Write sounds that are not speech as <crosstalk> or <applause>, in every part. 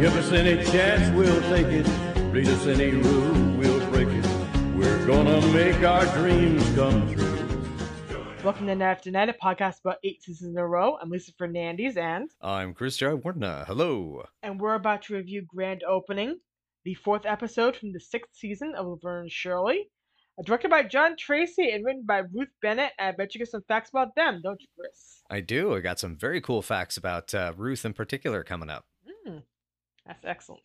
Give us any chance, we'll take it. Read us any rule, we'll break it. We're gonna make our dreams come true. Welcome to Night After Night, a podcast about eight seasons in a row. I'm Lisa Fernandez, and I'm Chris J. Warner. Hello. and we're about to review Grand Opening, the fourth episode from the sixth season of Laverne and Shirley, uh, directed by John Tracy and written by Ruth Bennett. I bet you get some facts about them, don't you, Chris? I do. I got some very cool facts about uh, Ruth in particular coming up. Hmm, that's excellent.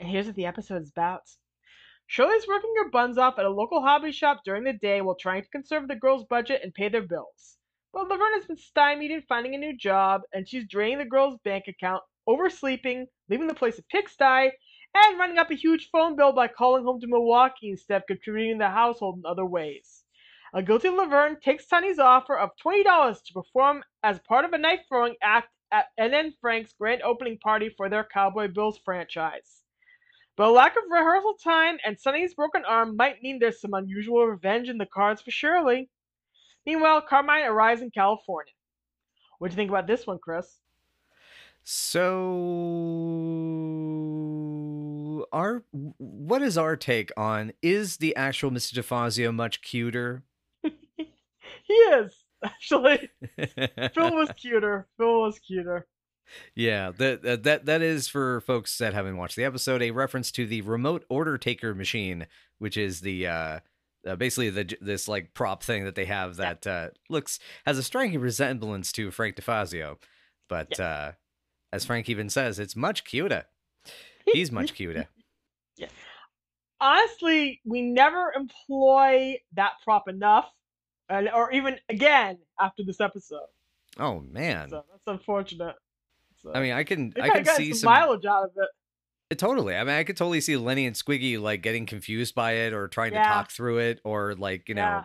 And here's what the episode is about. Shirley's working her buns off at a local hobby shop during the day while trying to conserve the girls' budget and pay their bills. But Laverne has been stymied in finding a new job, and she's draining the girls' bank account, oversleeping, leaving the place a pigsty, and running up a huge phone bill by calling home to Milwaukee instead of contributing to the household in other ways. A guilty Laverne takes Sonny's offer of $20 to perform as part of a knife throwing act at NN Frank's grand opening party for their Cowboy Bills franchise. But a lack of rehearsal time and Sonny's broken arm might mean there's some unusual revenge in the cards for Shirley. Meanwhile, Carmine arrives in California. What do you think about this one, Chris? So, our what is our take on is the actual Mr. DeFazio much cuter? <laughs> He is, actually. <laughs> Phil was cuter. Phil was cuter. yeah, that that- that is for folks that haven't watched the episode a reference to the remote order taker machine, which is the uh, uh basically the this like prop thing that they have Yeah. that uh looks has a striking resemblance to Frank DeFazio, but uh as Frank even says, it's much cuter. He's much cuter. Yeah. Honestly, we never employ that prop enough, and, or even again after this episode. Oh man. So that's unfortunate. So, I mean, I can I can see some some mileage out of it. Uh, Totally. I mean, I could totally see Lenny and Squiggy like getting confused by it or trying Yeah. to talk through it or like, you know, Yeah.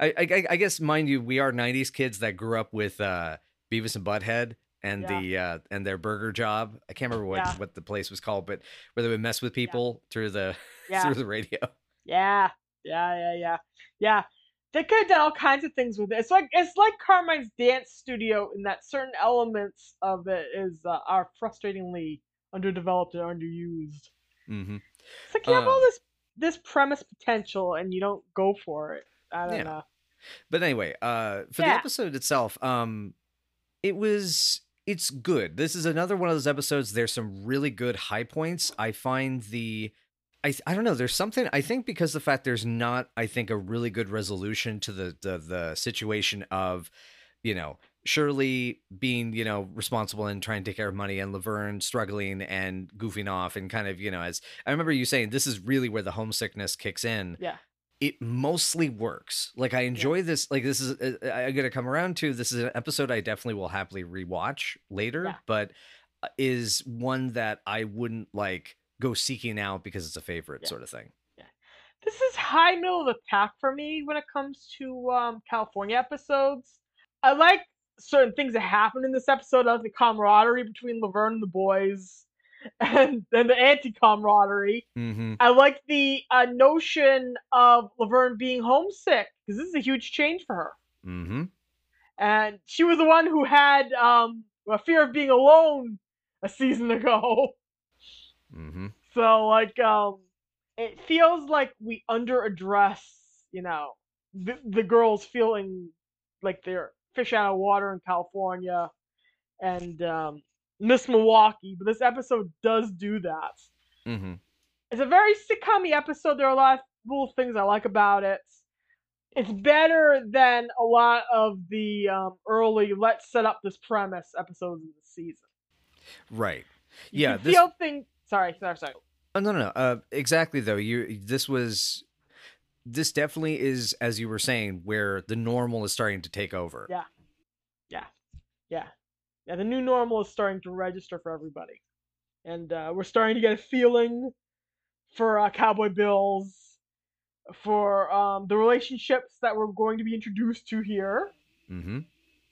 I, I I guess mind you, we are '90s kids that grew up with uh, Beavis and Butthead and Yeah. the uh, and their burger job. I can't remember what what the place was called, but where they would mess with people through the <laughs> through the radio. Yeah, yeah, yeah, yeah, yeah. They could have done all kinds of things with it. It's like it's like Carmine's dance studio in that certain elements of it is uh, are frustratingly underdeveloped and underused. hmm It's like you have all Uh, this this premise potential and you don't go for it. I don't Yeah. know. But anyway, uh, for the episode itself, um, it was it's good. This is another one of those episodes. There's some really good high points. I find the I, I don't know. There's something I think because the fact there's not I think a really good resolution to the the, the situation of you know Shirley being you know responsible and trying to take care of money and Laverne struggling and goofing off and kind of you know as I remember you saying this is really where the homesickness kicks in Yeah. it mostly works. Like I enjoy this. Like this is uh, I'm gonna come around to. This is an episode I definitely will happily rewatch later, Yeah. but uh, is one that I wouldn't like go seeking out because it's a favorite Yeah. sort of thing. Yeah. This is high middle of the pack for me when it comes to um, California episodes. I like certain things that happen in this episode. I like the camaraderie between Laverne and the boys, <laughs> and then the anti camaraderie. Mm-hmm. I like the uh, notion of Laverne being homesick because this is a huge change for her. Mm-hmm. And she was the one who had um, a fear of being alone a season <laughs> ago. Mm-hmm. So like um it feels like we under address, you know, the, the girls feeling like they're fish out of water in California and um Miss Milwaukee, but this episode does do that. Mm-hmm. It's a very sitcom episode. There are a lot of little things I like about it. It's better than a lot of the um, early let's set up this premise episodes in the season. Right. Yeah. can This. feel thing sorry, sorry, sorry. Oh, no, no, no. Uh, exactly. Though you, this was, this definitely is, as you were saying, where the normal is starting to take over. Yeah. Yeah. Yeah, Yeah, the new normal is starting to register for everybody. And uh, we're starting to get a feeling for uh, Cowboy Bills, for um, the relationships that we're going to be introduced to here. Mm-hmm.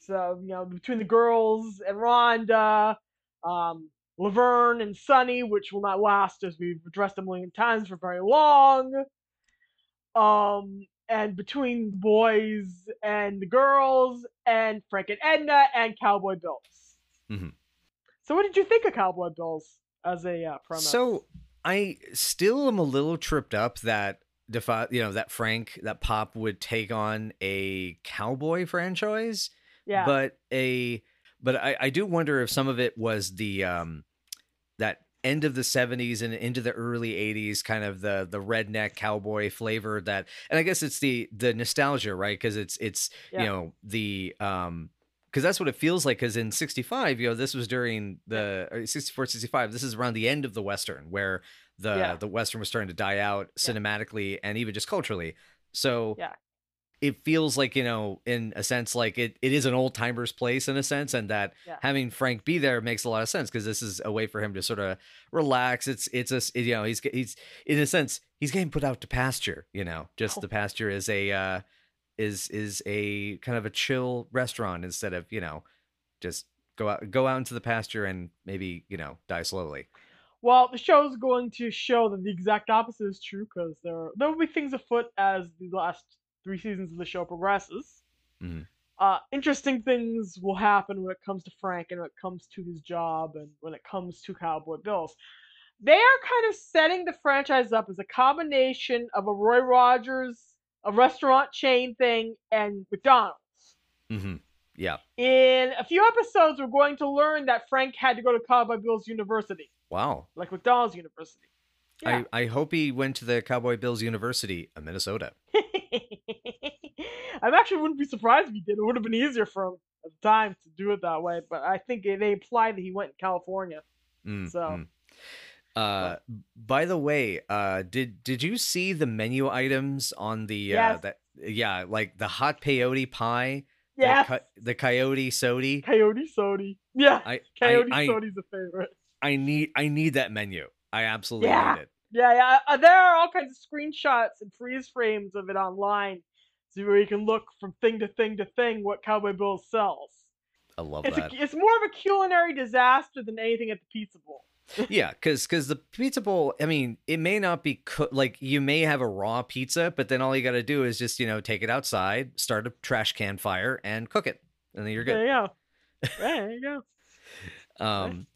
So, you know, between the girls and Rhonda, um, Laverne and Sonny, which will not last as we've addressed a million times for very long. Um, and between the boys and the girls, and Frank and Edna, and Cowboy Bills. Mhm. So, what did you think of Cowboy Bills? as a uh, premise. So I still am a little tripped up that defi- you know that Frank that Pop would take on a cowboy franchise, yeah, but a but I, I do wonder if some of it was the um that end of the 70s and into the early 80s kind of the the redneck cowboy flavor that and i guess it's the the nostalgia right because it's it's Yeah. you know the um because that's what it feels like because in 65 you know this was during the or 64 65 this is around the end of the western where the Yeah. the western was starting to die out Yeah. cinematically and even just culturally so Yeah. It feels like you know in a sense like it, it is an old timer's place in a sense and that Yeah. having frank be there makes a lot of sense because this is a way for him to sort of relax it's it's a s- you know he's he's in a sense he's getting put out to pasture you know just Oh. the pasture is a uh is is a kind of a chill restaurant instead of you know just go out go out into the pasture and maybe you know die slowly Well, the show's going to show that the exact opposite is true because there there will be things afoot as the last three seasons of the show progresses. Mhm. Uh, interesting things will happen when it comes to Frank and when it comes to his job and when it comes to Cowboy Bills. They are kind of setting the franchise up as a combination of a Roy Rogers, a restaurant chain thing, and McDonald's. mm-hmm. yeah In a few episodes, we're going to learn that Frank had to go to Cowboy Bills University, wow like McDonald's University. Yeah. I, I hope he went to the Cowboy Bills University of Minnesota. <laughs> I actually wouldn't be surprised if he did. It would have been easier for him at the time to do it that way. But I think they imply that he went in California. Mm, So- mm. Uh, by the way, uh, did did you see the menu items on the uh, that yeah, like the hot peyote pie, Yeah, the, the coyote sody? Coyote Sody. Yeah, I Coyote I, I, Sody's a favorite. I need I need that menu. I absolutely Yeah. need it. Yeah, yeah. Uh, there are all kinds of screenshots and freeze frames of it online, so where you can look from thing to thing to thing what Cowboy Bill sells. I love It's that. a, it's more of a culinary disaster than anything at the Pizza Bowl. <laughs> yeah, because because the pizza bowl, I mean, it may not be co- like you may have a raw pizza, but then all you got to do is just you know take it outside, start a trash can fire, and cook it, and then you're good. There you go. <laughs> there you go. Um,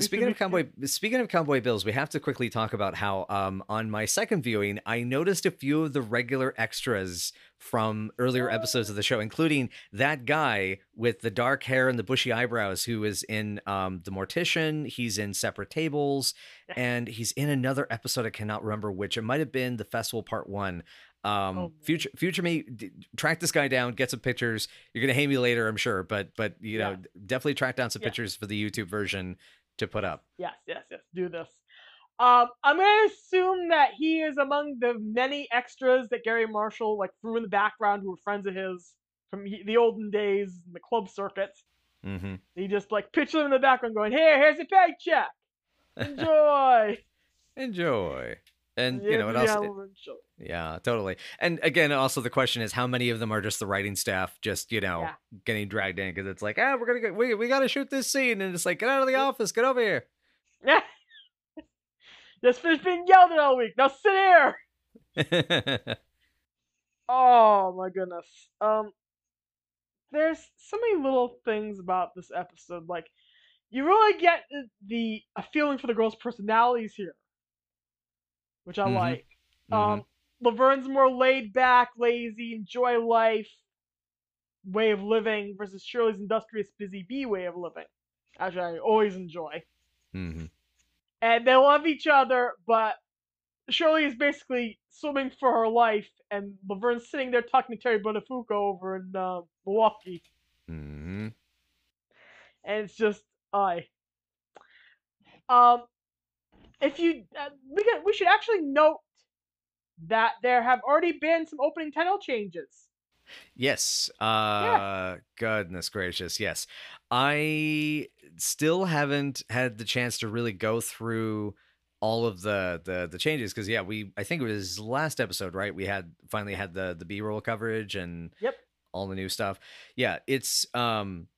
speaking of cowboy, speaking of cowboy bills, we have to quickly talk about how um, on my second viewing, I noticed a few of the regular extras from earlier episodes of the show, including that guy with the dark hair and the bushy eyebrows, who is in um, the Mortician. He's in Separate Tables, and he's in another episode. I cannot remember which. It might have been the Festival Part One. Um, Oh, future future me, d- track this guy down, get some pictures. You're gonna hate me later, I'm sure, but but you know, definitely track down some Yeah. pictures for the YouTube version to put up. Yes, yes, yes. Do this. Um, I'm gonna assume that he is among the many extras that Garry Marshall like threw in the background who were friends of his from the olden days in the club circuit. Mm-hmm. He just like pictured them in the background, going, "Here, here's your paycheck. Enjoy." <laughs> Enjoy. And you know what else? Yeah, totally. And again, also the question is how many of them are just the writing staff, just you know, Yeah. getting dragged in because it's like, ah, we're gonna get, we we gotta shoot this scene, and it's like, get out of the office, get over here. <laughs> Just finished being yelled at all week. Now sit here. <laughs> Oh my goodness. Um there's so many little things about this episode like you really get the, a feeling for the girls' personalities here, which I Mhm. like. Mhm. Um Laverne's more laid back, lazy, enjoy life way of living versus Shirley's industrious busy bee way of living. Actually, I always enjoy. Mhm. And they love each other, but Shirley is basically swimming for her life, and Laverne's sitting there talking to Terry Bonafuco over in uh, Milwaukee, Mhm. and it's just I. Um, if you uh, we can, we should actually note that there have already been some opening title changes. Yes. Uh goodness gracious. Yes. I still haven't had the chance to really go through all of the the the changes cuz yeah, we I think it was last episode, right? We had finally had the the B-roll coverage and Yep. all the new stuff. Yeah, it's um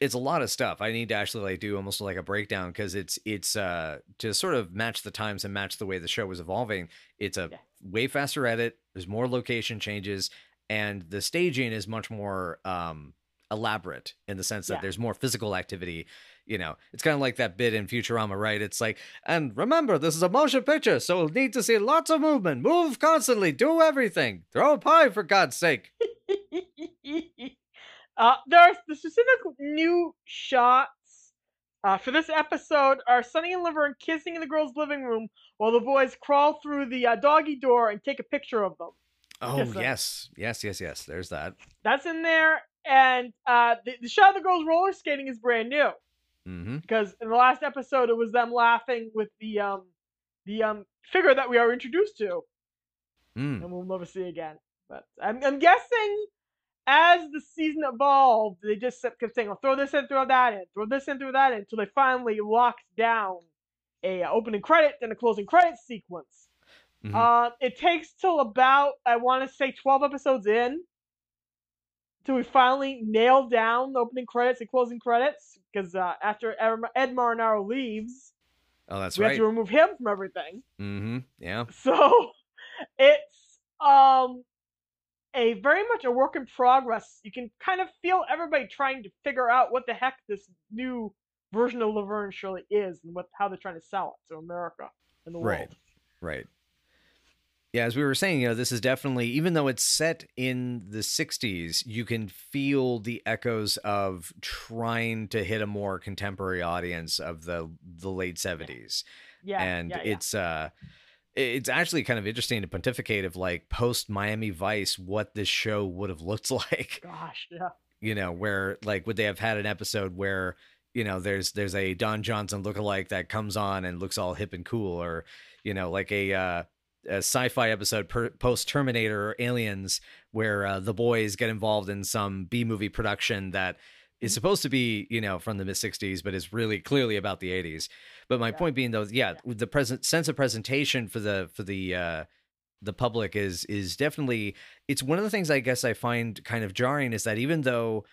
it's a lot of stuff. I need to actually like do almost like a breakdown because it's it's uh to sort of match the times and match the way the show was evolving. It's a Yeah. way faster edit. There's more location changes, and the staging is much more um elaborate in the sense that Yeah. there's more physical activity. you know, it's kind of like that bit in Futurama, right? It's like, and remember, this is a motion picture, so we'll need to see lots of movement, move constantly, do everything, throw a pie for God's sake. <laughs> uh, there's the specific new shots uh, for this episode are Sonny and Laverne kissing in the girls' living room while the boys crawl through the uh, doggy door and take a picture of them. Oh yes, yes, yes, yes. There's that. That's in there, and uh, the, the shot of the girls roller skating is brand new Mm-hmm. because in the last episode it was them laughing with the um the um figure that we are introduced to. Mm. and we'll never see again. But I'm, I'm guessing as the season evolved, they just kept saying, "Oh, throw this in, throw that in, throw this in, throw that in," until they finally locked down a uh, opening credit and a closing credit sequence. Mhm. Uh, it takes till about I want to say 12 episodes in till we finally nail down the opening credits and closing credits because uh, after Ed Marinaro leaves, Oh, that's we have to remove him from everything. Mm-hmm. Yeah. So <laughs> it's um a very much a work in progress. You can kind of feel everybody trying to figure out what the heck this new version of Laverne and Shirley is and what how they're trying to sell it to America and the Right. world. Right. Yeah, as we were saying, you know, this is definitely even though it's set in the 60s, you can feel the echoes of trying to hit a more contemporary audience of the the late 70s. Yeah, and yeah, yeah. it's uh it's actually kind of interesting to pontificate of like post Miami Vice what this show would have looked <laughs> like gosh, yeah, you know, where like would they have had an episode where you know there's there's a Don Johnson lookalike that comes on and looks all hip and cool, or you know like a uh, a sci-fi episode per, post Terminator or Aliens where uh, the boys get involved in some B movie production that is Mm-hmm. supposed to be you know from the mid 60s but is really clearly about the 80s but my Yeah. point being though yeah, Yeah. the present sense of presentation for the for the uh the public is is definitely it's one of the things I guess I find kind of jarring is that even though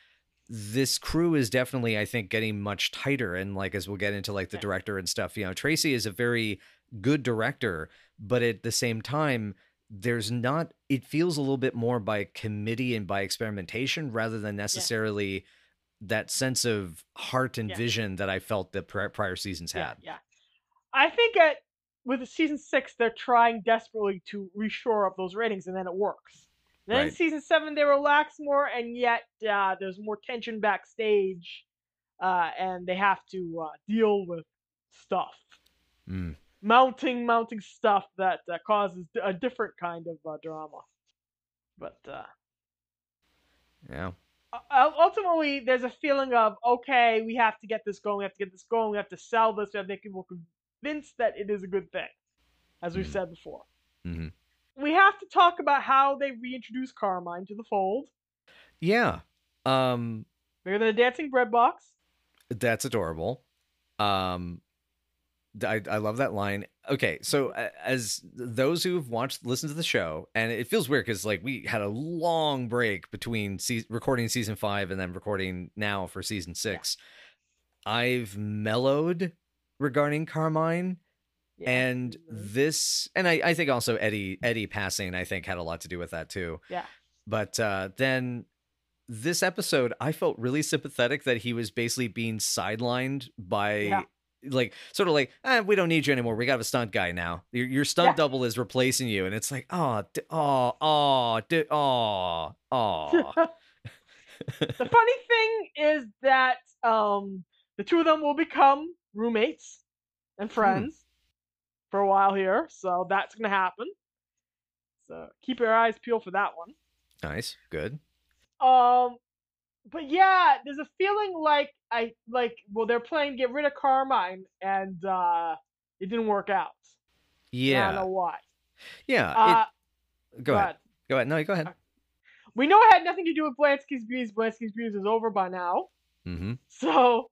this crew is definitely I think getting much tighter and like as we'll get into like the director and stuff you know Tracy is a very good director but at the same time there's not it feels a little bit more by committee and by experimentation rather than necessarily that sense of heart and Yeah. vision that I felt the pri- prior seasons yeah, had. yeah. I think at with season six, they're trying desperately to reshore up those ratings, and then it works. Then Right. season seven, they relax more, and yet uh, there's more tension backstage, uh, and they have to uh, deal with stuff, Mm. Mounting, mounting stuff that uh, causes a different kind of uh, drama. But uh, Yeah. ultimately, there's a feeling of okay, we have to get this going, we have to get this going, we have to sell this, we have to make people convinced that it is a good thing, as we've Mhm. said before. Mm-hmm. We have to talk about how they reintroduce Carmine to the fold. Yeah. Um Bigger than a dancing bread box. That's adorable. Um, I I love that line. Okay, so as those who've watched, listened to the show, and it feels weird because like we had a long break between se- recording season five and then recording now for season six. I've mellowed regarding Carmine, Yeah. and Mhm. this, and I I think also Eddie Eddie passing I think had a lot to do with that too. Yeah. But uh, then this episode, I felt really sympathetic that he was basically being sidelined by, Yeah. Like, sort of like, eh, we don't need you anymore. We got a stunt guy now. Your, your stunt Yeah. double is replacing you, and it's like, oh, d- oh, oh, d- oh, <laughs> oh. the funny thing is that um, the two of them will become roommates Hmm. and friends for a while here, so that's gonna happen. So keep your eyes peeled for that one. nice, good. Um, but yeah, there's a feeling like I like well they're playing get rid of Carmine and uh, it didn't work out. Yeah. I don't know why. yeah. Uh, it, go ahead. Go ahead. No, go ahead. We know it had nothing to do with Blansky's Breeze. Blansky's Breeze is over by now. Mm-hmm. So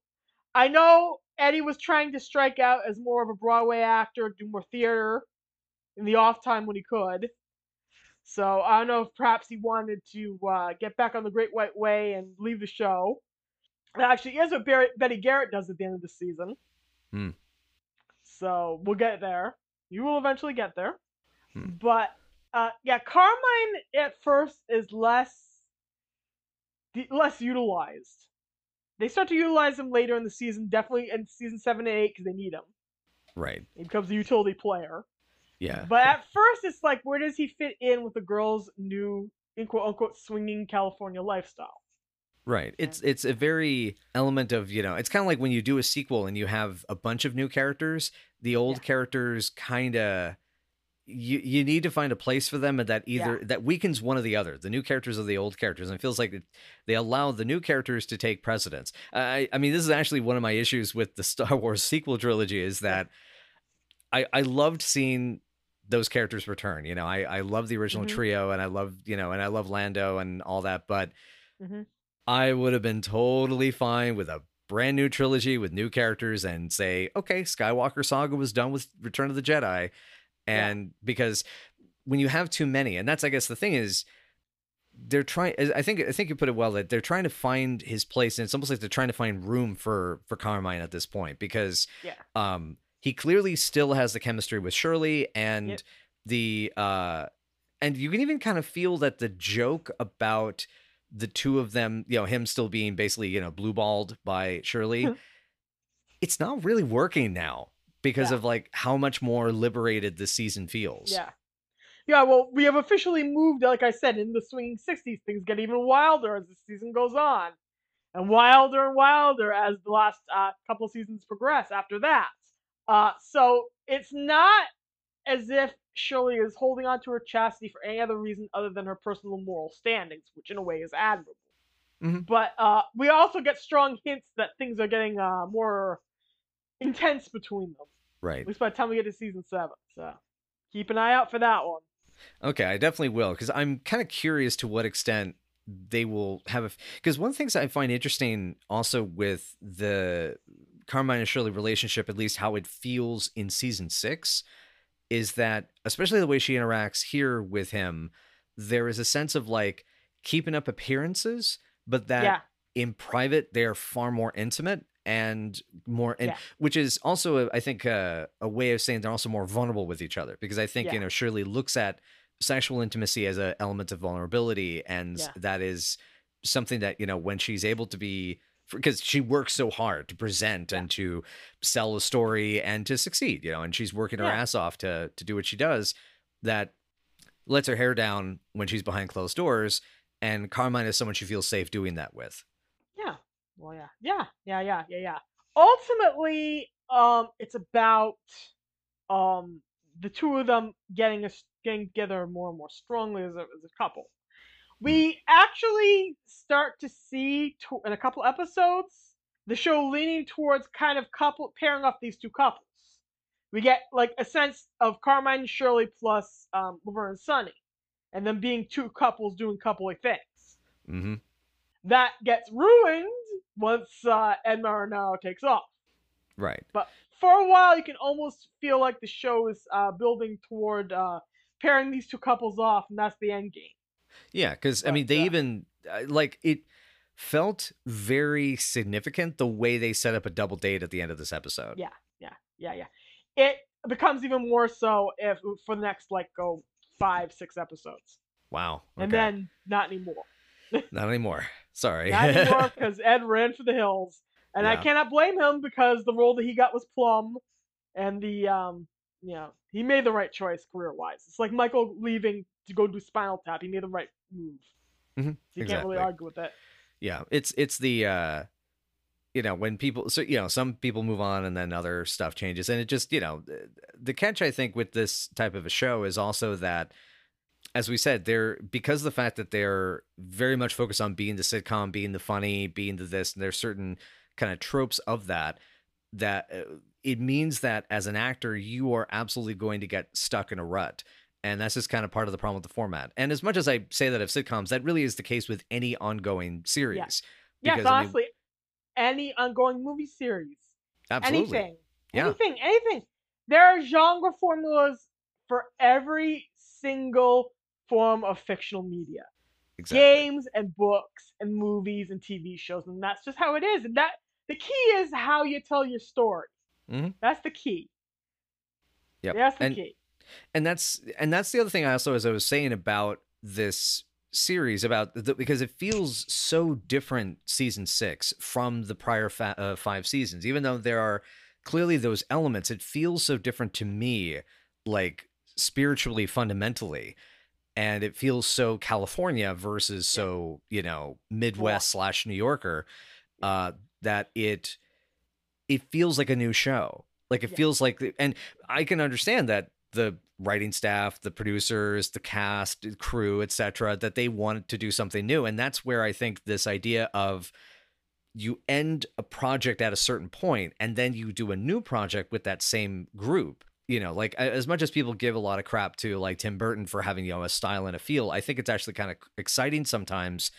I know Eddie was trying to strike out as more of a Broadway actor, do more theater in the off time when he could. So I don't know if perhaps he wanted to uh, get back on the Great White Way and leave the show. And actually, here's what Barry, Betty Garrett does at the end of the season. Hmm. So we'll get there. You will eventually get there. Hmm. But uh, yeah, Carmine at first is less less utilized They start to utilize him later in the season, definitely in season seven and eight because they need him. Right. He becomes a utility player. Yeah. But at first, it's like, where does he fit in with the girl's new, in quote unquote, swinging California lifestyle? Right. It's it's a very element of, you know, it's kind of like when you do a sequel and you have a bunch of new characters, the old Yeah. characters kind of you you need to find a place for them and that either that weakens one or the other. The new characters are the old characters and it feels like it, they allow the new characters to take precedence. I I mean, this is actually one of my issues with the Star <laughs> Wars sequel trilogy is that I I loved seeing those characters return. You know, I I love the original Mhm. trio and I love, you know, and I love Lando and all that, but Mhm. I would have been totally fine with a brand new trilogy with new characters and say, okay, Skywalker Saga was done with Return of the Jedi. And because when you have too many, and that's I guess the thing is they're trying I think I think you put it well that they're trying to find his place and it's almost like they're trying to find room for for Carmine at this point because Yeah. um he clearly still has the chemistry with Shirley and Yep. the uh and you can even kind of feel that the joke about the two of them, you know, him still being basically, you know, blueballed by Shirley, <laughs> it's not really working now because Yeah. of like how much more liberated the season feels. Yeah. Yeah, well, we have officially moved, like I said, in the swinging 60s. Things get even wilder as the season goes on. And wilder and wilder as the last uh, couple seasons progress after that. Uh, so it's not as if Shirley is holding on to her chastity for any other reason other than her personal moral standings, which in a way is admirable. Mhm. But uh, we also get strong hints that things are getting uh, more intense between them. Right. At least by the time we get to season seven. So keep an eye out for that one. Okay, I definitely will because I'm kind of curious to what extent they will have a. Because one of the things I find interesting also with the Carmine and Shirley relationship, at least how it feels in season six, is that especially the way she interacts here with him, there is a sense of like keeping up appearances, but that yeah. in private they're far more intimate and more and Yeah. which is also I think uh, a way of saying they're also more vulnerable with each other because i think you know shirley looks at sexual intimacy as an element of vulnerability and Yeah. that is something that you know when she's able to be because she works so hard to present Yeah. and to sell a story and to succeed you know and she's working her Yeah. ass off to to do what she does that lets her hair down when she's behind closed doors and carmine is someone she feels safe doing that with Yeah. Well, yeah. Yeah. Yeah. Yeah. Yeah. Yeah. Ultimately, um, it's about um the two of them getting us getting together more and more strongly as a as a couple. We actually start to see to, in a couple episodes the show leaning towards kind of couple pairing up these two couples. We get like a sense of Carmine and Shirley plus um, Laverne and Sonny, and them being two couples doing coupley things mm-hmm that gets ruined once uh, Ed Marinaro takes off. right But for a while, you can almost feel like the show is uh, building toward uh, pairing these two couples off, and that's the end game. Yeah, because I mean, they uh, even uh, like it felt very significant the way they set up a double date at the end of this episode. Yeah. Yeah, yeah, yeah. It becomes even more so if for the next like go five, six episodes, Wow. and then not anymore. <laughs> not anymore. Sorry. Not anymore <laughs> because Ed ran for the hills, and I cannot blame him because the role that he got was plum, and the um, you know, he made the right choice career wise. It's like Michael leaving to go do Spinal Tap. He made the right move. Mhm, So you can't really argue with that. yeah, it's it's the uh you know when people so you know some people move on and then other stuff changes and it just you know the, catch i think with this type of a show is also that as we said they're because of the fact that they're very much focused on being the sitcom being the funny being the this and there's certain kind of tropes of that that uh, it means that as an actor you are absolutely going to get stuck in a rut and that's just kind of part of the problem with the format and as much as i say that of sitcoms that really is the case with any ongoing series Yes, Because, I mean- any ongoing movie series, absolutely anything, Yeah. anything, anything. There are genre formulas for every single form of fictional media. exactly games and books and movies and TV shows, and that's just how it is. And that the key is how you tell your story. Mhm. That's the key. Yep. That's the And- key. And that's and that's the other thing I also as I was saying about this series about the, because it feels so different season six from the prior fa- uh, five seasons. Even though there are clearly those elements it feels so different to me like spiritually fundamentally. And it feels so california versus so you know midwest slash new yorker uh that it it feels like a new show. Like it Yeah. feels like the- and i can understand that the writing staff the producers the cast crew etc that they wanted to do something new. And that's where i think this idea of you end a project at a certain point and then you do a new project with that same group you know? Like as much as people give a lot of crap to like tim burton for having you know a style and a feel i think it's actually kind of exciting sometimes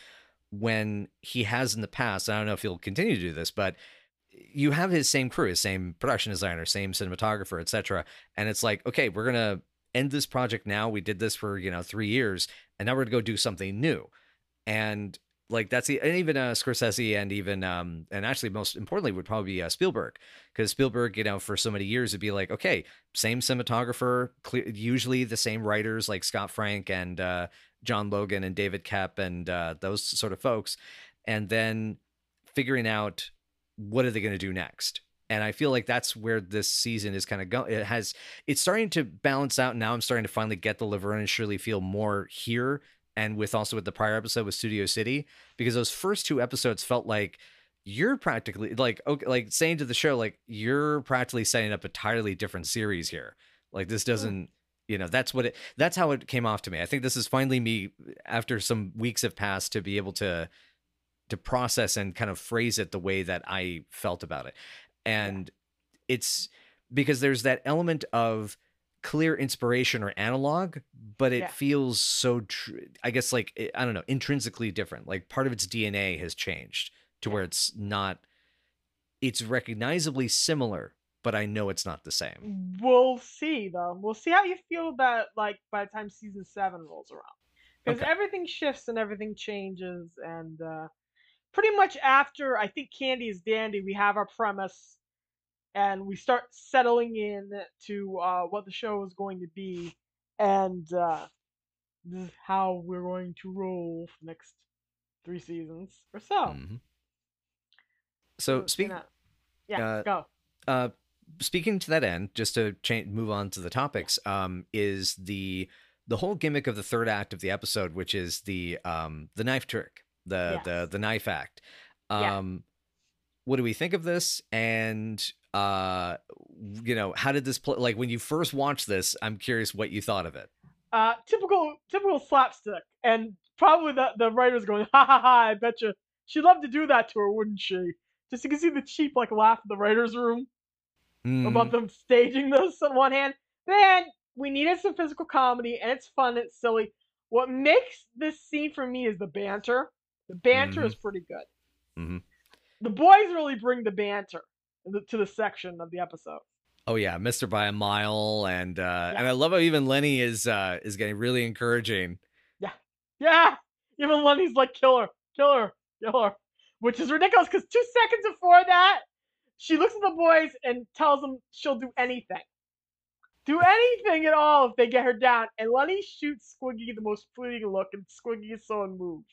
when he has in the past i don't know if he'll continue to do this but you have his same crew his same production designer same cinematographer etc and it's like okay we're gonna end this project now. We did this for you know three years and now we're gonna go do something new. And like that's the and even uh scorsese and even um and actually most importantly would probably be uh, spielberg. Because spielberg you know for so many years it'd be like okay same cinematographer usually the same writers like scott frank and uh john logan and David Koepp and uh those sort of folks. And then figuring out what are they going to do next? And i feel like that's where this season is kind of going it has it's starting to balance out. Now i'm starting to finally get the laverne and shirley feel more here and with also with the prior episode with studio city because those first two episodes felt like you're practically like okay like saying to the show like you're practically setting up a entirely different series here. Like this hmm. doesn't you know that's what it that's how it came off to me. I think this is finally me after some weeks have passed to be able to to process and kind of phrase it the way that i felt about it and it's because there's that element of clear inspiration or analog but it Yeah. feels so tr- i guess like i don't know intrinsically different like part of its dna has changed to where it's not it's recognizably similar but i know it's not the same We'll see though. We'll see how you feel about like by the time season seven rolls around, because Okay. everything shifts and everything changes, and uh, pretty much after I think Candy is Dandy, we have our premise, and we start settling in to uh, what the show is going to be, and uh, this is how we're going to roll for the next three seasons or so. Mhm. so it's speak gonna- yeah, uh, go. uh speaking to that end just to change move on to the topics um is the the whole gimmick of the third act of the episode which is the um the knife trick the the Yes. the knife act Yeah. um what do we think of this and uh you know how did this play like when you first watched this i'm curious what you thought of it uh, typical typical slapstick, and probably the the writers going, ha ha ha! I bet you she'd love to do that to her, wouldn't she? Just you can see the cheap like laugh in the writers' room Mm, about them staging this on one hand. Then we needed some physical comedy, and it's fun, it's silly. What makes this scene for me is the banter. The banter Mhm. is pretty good. Mhm. The boys really bring the banter to the- section of the episode. oh yeah mr by a mile and uh and i love how even lenny is uh is getting really encouraging Yeah, yeah. even Lenny's like, kill her, kill her, kill her. Which is ridiculous because two seconds before that, she looks at the boys and tells them she'll do anything. Do anything at all if they get her down. And Lenny shoots Squiggy the most fleeting look, and Squiggy is so unmoved.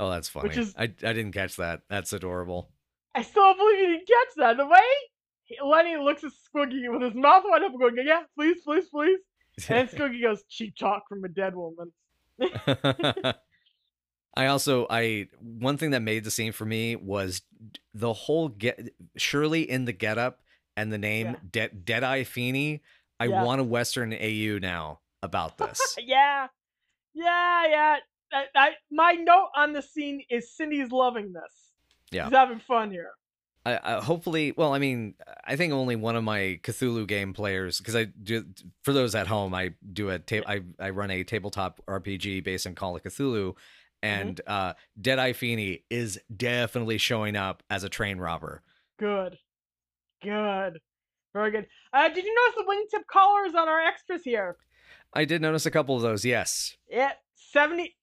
Oh that's funny Which is- i i didn't catch that that's adorable I still don't believe you didn't catch that. The way Lenny looks at Squiggy with his mouth wide open, going, Yeah, please, please, please. And <laughs> Squiggy goes, Cheap talk from a dead woman. <laughs> I also I one thing that made the scene for me was the whole get Shirley in the getup and the name Yeah. De- Deadeye Feeney. I Yeah. want a Western AU now about <laughs> this. yeah, yeah, yeah. I, I, my note on the scene is Cindy's loving this. Yeah. She's having fun here. I, I hopefully well I mean I think only one of my Cthulhu game players because I do for those at home I do a ta- I I run a tabletop RPG based on Call of Cthulhu and uh Deadeye Feeney is definitely showing up as a train robber. Good. Good. Very good. Uh, did you notice the wingtip collars on our extras here? I did notice a couple of those. Yes. Yeah, 70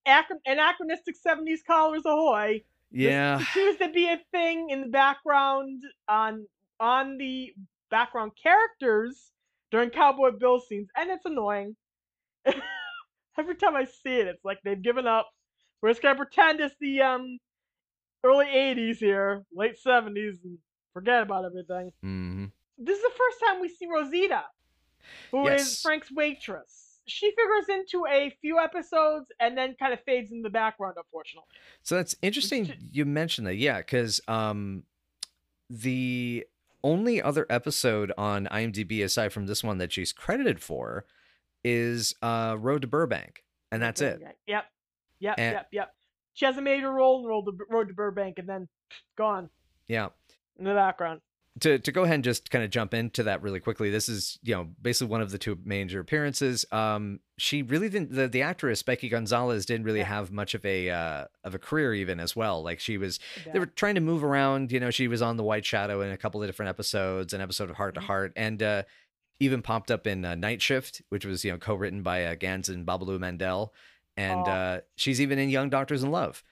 anachronistic 70s collars ahoy. This Yeah. seems to be a thing in the background on on the background characters during Cowboy Bill scenes, and it's annoying. <laughs> Every time I see it, it's like they've given up. We're just gonna pretend it's the um early '80s here, late '70s, and forget about everything. hmm This is the first time we see Rosita, who is Yes. Frank's waitress. She figures into a few episodes and then kind of fades in the background, unfortunately. So that's interesting. You mentioned that, yeah, because um, the only other episode on IMDb aside from this one that she's credited for is uh, Road to Burbank, and that's it. Yep, yep, And- yep, yep. She has a major role in Road to, Road to Burbank, and then gone Yeah. in the background. To to go ahead and just kind of jump into that really quickly this is you know basically one of the two major appearances um she really didn't the, the actress becky gonzalez didn't really Yeah. have much of a uh of a career even as well like she was they were trying to move around you know she was on the white shadow in a couple of different episodes an episode of heart to Mhm. heart and uh even popped up in uh, night shift which was you know co-written by uh, Ganz and Babaloo Mandel and Oh. uh she's even in young doctors in love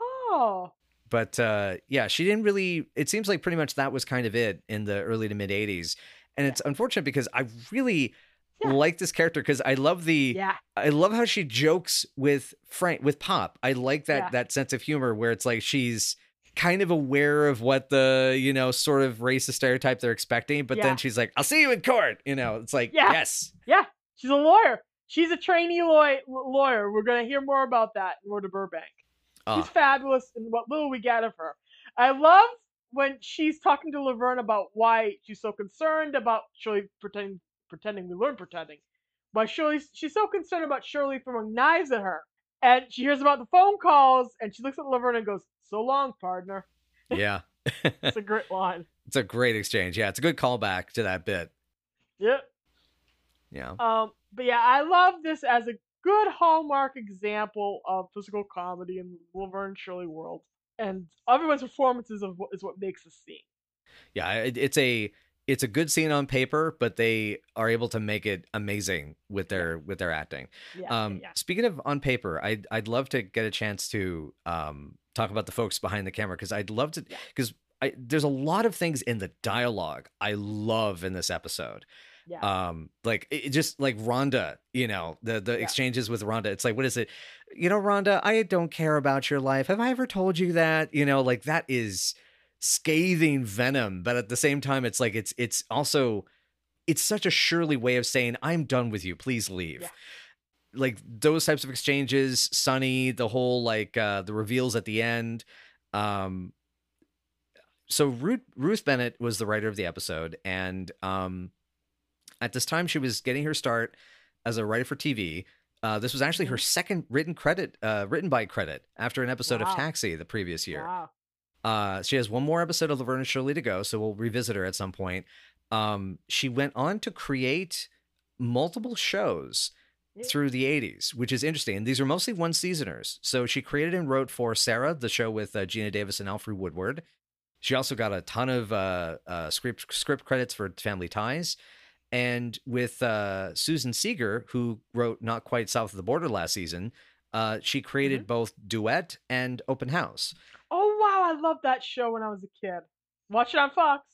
Oh, but uh yeah she didn't really it seems like pretty much that was kind of it in the early to mid 80s and Yeah. it's unfortunate because i really Yeah. like this character because i love the yeah, i love how she jokes with frank with pop i like that Yeah. that sense of humor where it's like she's kind of aware of what the you know sort of racist stereotype they're expecting but then she's like i'll see you in court you know it's like Yeah. yes yeah. She's a lawyer. She's a trainee law- lawyer. We're gonna hear more about that in Road to Burbank. She's Ah, fabulous in what little we get of her. I love when she's talking to Laverne about why she's so concerned about Shirley pretending pretending we learn pretending. Why Shirley she's so concerned about Shirley throwing knives at her. And she hears about the phone calls and she looks at Laverne and goes, So long, partner. yeah <laughs> It's a great line. it's a great exchange yeah it's a good callback to that bit Yep. yeah Um, but yeah, I love this as a good hallmark example of physical comedy in the Laverne Shirley world. And everyone's performances of what is what makes the scene. yeah it, it's a it's a good scene on paper but they are able to make it amazing with their with their acting Yeah, yeah, um yeah. speaking of on paper i'd i'd love to get a chance to um talk about the folks behind the camera because i'd love to because I, there's a lot of things in the dialogue I love in this episode. Yeah. Um, like it, just like Rhonda, you know, the the Yeah. exchanges with Rhonda. It's like, what is it? You know, Rhonda, I don't care about your life. Have I ever told you that? You know, like that is scathing venom, but at the same time, it's like it's it's also it's such a Shirley way of saying I'm done with you. Please leave. Yeah. Like those types of exchanges, Sonny, the whole like uh the reveals at the end. Um so Ruth Ruth Bennett was the writer of the episode, and um, at this time she was getting her start as a writer for TV. Uh, this was actually her second written credit, uh, written by credit after an episode Wow. of Taxi the previous year. Wow. Uh, she has one more episode of Laverne and Shirley to go, so we'll revisit her at some point. Um, she went on to create multiple shows through the 80s, which is interesting. And these are mostly one seasoners. So she created and wrote for Sarah, the show with uh, Geena Davis and Alfre Woodard. She also got a ton of uh, uh, script script credits for Family Ties. And with uh, Susan Seeger, who wrote Not Quite South of the Border last season, uh, she created Mm-hmm. both Duet and Open House. Oh wow, I loved that show when I was a kid. Watch it on Fox.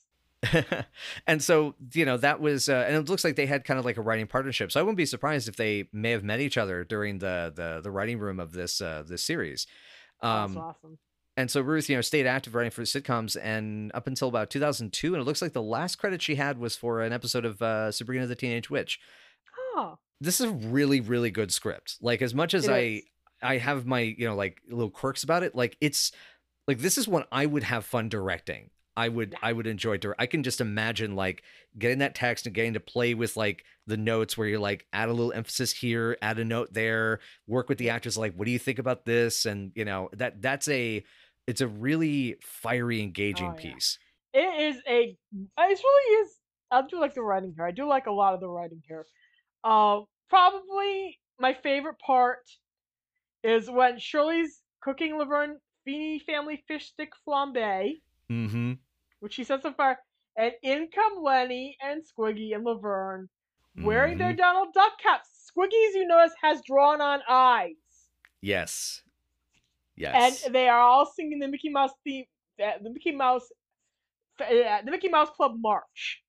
<laughs> and so you know that was uh, and it looks like they had kind of like a writing partnership so i wouldn't be surprised if they may have met each other during the the, the writing room of this uh this series That's um awesome. And so ruth you know stayed active writing for the sitcoms and up until about 2002 and it looks like the last credit she had was for an episode of uh sabrina the teenage witch. Oh, this is a really really good script. Like as much as It i is. i have my you know like little quirks about it like it's like this is one i would have fun directing i would Yeah. i would enjoy dir- i can just imagine like getting that text and getting to play with like the notes where you're like add a little emphasis here add a note there work with the actors like what do you think about this and you know that that's a it's a really fiery engaging Oh, yeah. piece it is a. It really is. I do like the writing here. I do like a lot of the writing here. Uh, probably my favorite part is when Shirley's cooking Laverne Feeney family fish stick flambe, mm-hmm which she sets so far, and in come Lenny and Squiggy and Laverne wearing their Mhm. Donald Duck caps. Squiggy's, you notice, has drawn on eyes. yes yes and they are all singing the Mickey Mouse theme, uh, the Mickey Mouse, uh, the Mickey Mouse Club march,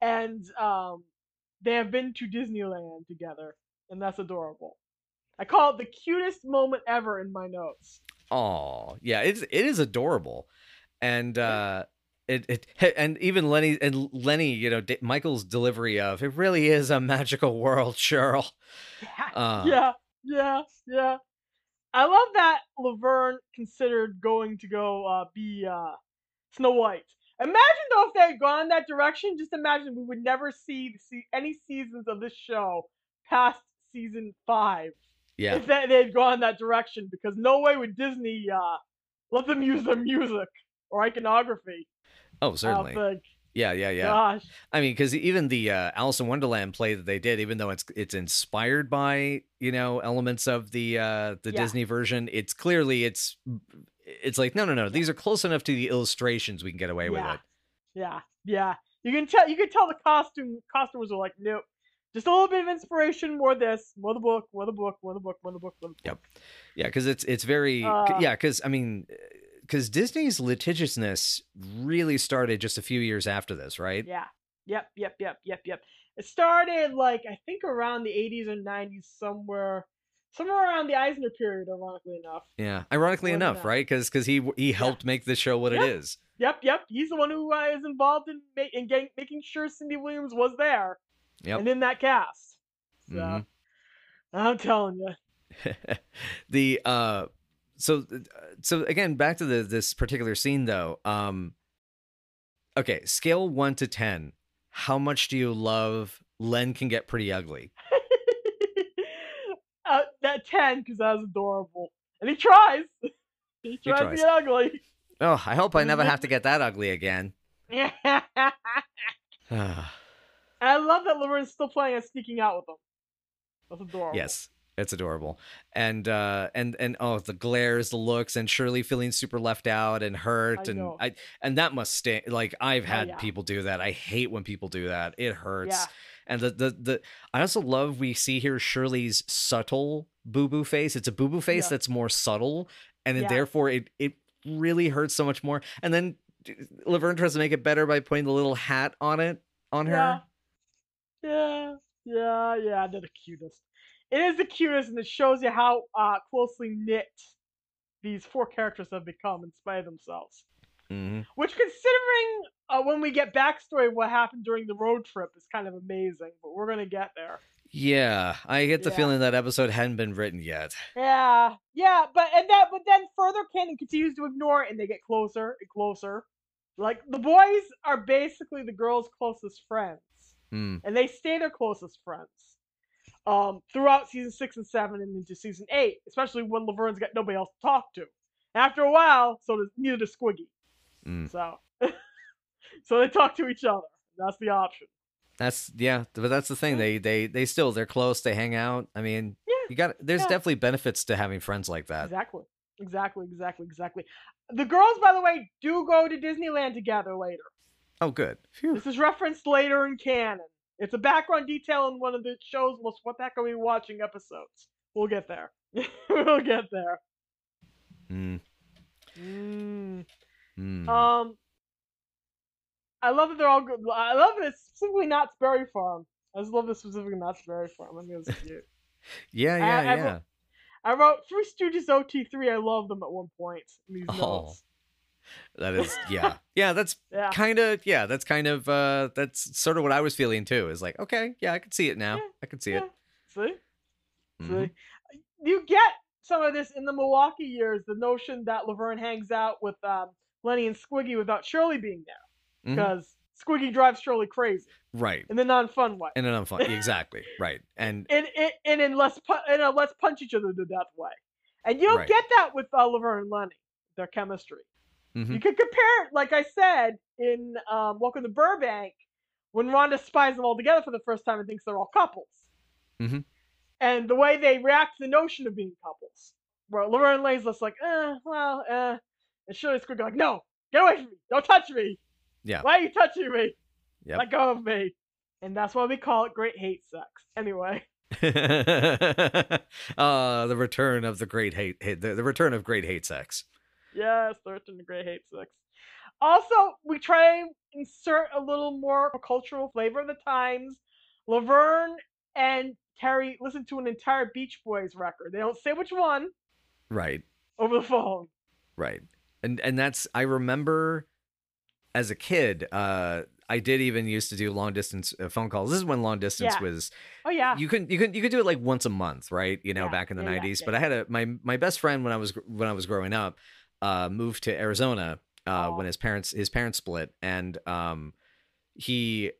and um, they have been to Disneyland together, and that's adorable. I call it the cutest moment ever in my notes. Oh, yeah, it's it is adorable, and uh, it it and even Lenny and Lenny, you know, D- Michael's delivery of it really is a magical world, Cheryl. <laughs> Uh, yeah, yeah, yeah. I love that Laverne considered going to go uh, be uh, Snow White. Imagine though if they had gone that direction. Just imagine we would never see, see any seasons of this show past season five. Yeah. If they, they had gone that direction, because no way would Disney uh, let them use their music or iconography. Oh, certainly. think. Yeah, yeah, yeah. Gosh. I mean, because even the uh, Alice in Wonderland play that they did, even though it's it's inspired by you know elements of the uh, the Yeah. Disney version, it's clearly it's it's like no, no, no. These are close enough to the illustrations we can get away with it. Yeah, yeah. You can tell. You can tell the costume costumers are like, nope. Just a little bit of inspiration, more this, more the book, more the book, more the book, more the book, more the book. Yep. Yeah, because it's it's very Uh, yeah. Because I mean, because Disney's litigiousness really started just a few years after this, right? Yeah. Yep, yep, yep, yep, yep. It started like I think around the 80s or 90s, somewhere, somewhere around the Eisner period. Ironically enough. Yeah. Ironically than enough, right? Because because he he helped make the show what Yeah. it is. Yep, yep. He's the one who uh, is involved in, ma- in getting, making sure Cindy Williams was there Yep. and in that cast. So Mhm. I'm telling you. <laughs> the uh so so again back to the this particular scene though um okay scale 1 to 10 how much do you love len can get pretty ugly <laughs> uh, that 10 because that was adorable. And he tries. <laughs> he tries to tries. get ugly. oh i hope i never have to <laughs> get that ugly again <sighs> and I love that Laverne's still playing and sneaking out with him. That's adorable. yes it's adorable and uh and and oh the glares the looks and shirley feeling super left out and hurt I and know. i and that must stay like i've Oh, had yeah. people do that i hate when people do that it hurts Yeah. And the, the the I also love we see here Shirley's subtle boo boo face. It's a boo boo face Yeah. that's more subtle, and then therefore it it really hurts so much more. And then Laverne tries to make it better by putting the little hat on it on her. Yeah. Yeah. Yeah. Yeah. They're the cutest. It is the cutest, and it shows you how uh, closely knit these four characters have become in spite of themselves. Mhm. Which, considering uh, when we get backstory of what happened during the road trip, is kind of amazing. But we're gonna get there. Yeah, I get the Yeah. feeling that episode hadn't been written yet. Yeah, yeah, but and that, but then further canon continues to ignore it, and they get closer and closer. Like the boys are basically the girls' closest friends, Hmm. and they stay their closest friends um, throughout season six and seven and into season eight, especially when Laverne's got nobody else to talk to. After a while, so does neither does Squiggy. Mm. So, <laughs> so they talk to each other. That's the option. That's yeah, but that's the thing. They they they still they're close. They hang out. I mean, Yeah, you got there's yeah. definitely benefits to having friends like that. Exactly. Exactly, exactly, exactly. The girls, by the way, do go to Disneyland together later. Oh, good. Phew. This is referenced later in canon. It's a background detail in one of the show's most what the heck are we watching episodes. We'll get there. <laughs> we'll get there. Mm, Mm. mm. Um, I love that they're all good. I love it. It's specifically Knott's Berry Farm. I just love this specifically Knott's Berry Farm. I think it's cute. <laughs> yeah, I- yeah, I yeah. wrote- I wrote Three Stooges OT3. I love them at one point in these Oh. notes. That is, <laughs> yeah, yeah. That's Yeah. kind of, yeah. That's kind of, uh that's sort of what I was feeling too. Is like, okay, yeah, I can see it now. Yeah, I can see yeah. it. See? Mhm. See? You get some of this in the Milwaukee years, the notion that Laverne hangs out with um, Lenny and Squiggy without Shirley being there. Because Squiggy drives Shirley crazy Right. in the non fun way. And an unfun. <laughs> exactly. Right. And In, in, in, in, less pu- in a let's punch each other to death way. And you don't Right. get that with uh, Laverne and Lenny, their chemistry. Mhm. You could compare, it, like I said, in um, Welcome to Burbank, when Rhonda spies them all together for the first time and thinks they're all couples. Mhm. And the way they react to the notion of being couples. Where Laverne and just like, eh, well, eh. And Shirley Squiggly like, no, get away from me. Don't touch me. Yeah. Why are you touching me? Yep. Let go of me. And that's why we call it great hate sex. Anyway. <laughs> uh the return of the great hate, hate the, the return of great hate sex. Yes, Thirteen the Great Hate Sex. Also, we try and insert a little more cultural flavor of the times. Laverne and Terry listen to an entire Beach Boys record. They don't say which one Right. over the phone. Right. And and that's I remember as a kid, uh I did even used to do long distance uh, phone calls. This is when long distance Yeah. was Oh yeah. you could you could you could do it like once a month, right? You know, Yeah, back in the yeah, yeah, 90s. yeah, But I had a my my best friend when I was when I was growing up uh moved to Arizona uh Oh. when his parents his parents split and um he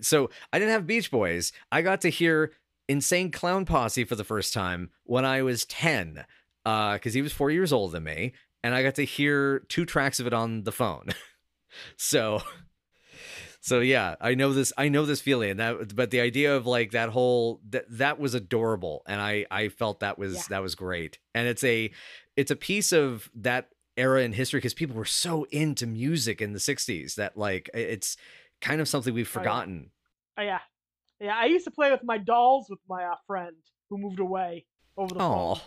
so I didn't have Beach Boys. I got to hear Insane Clown Posse for the first time when I was 10 uh cuz he was 4 years older than me and I got to hear two tracks of it on the phone. <laughs> so so yeah, I know this. I know this feeling. And that, but the idea of like that whole that that was adorable, and I I felt that was Yeah. that was great. And it's a it's a piece of that era in history because people were so into music in the '60s that like it's kind of something we've Oh, yeah. forgotten. Oh yeah. Yeah, I used to play with my dolls with my uh, friend who moved away over the phone. Oh,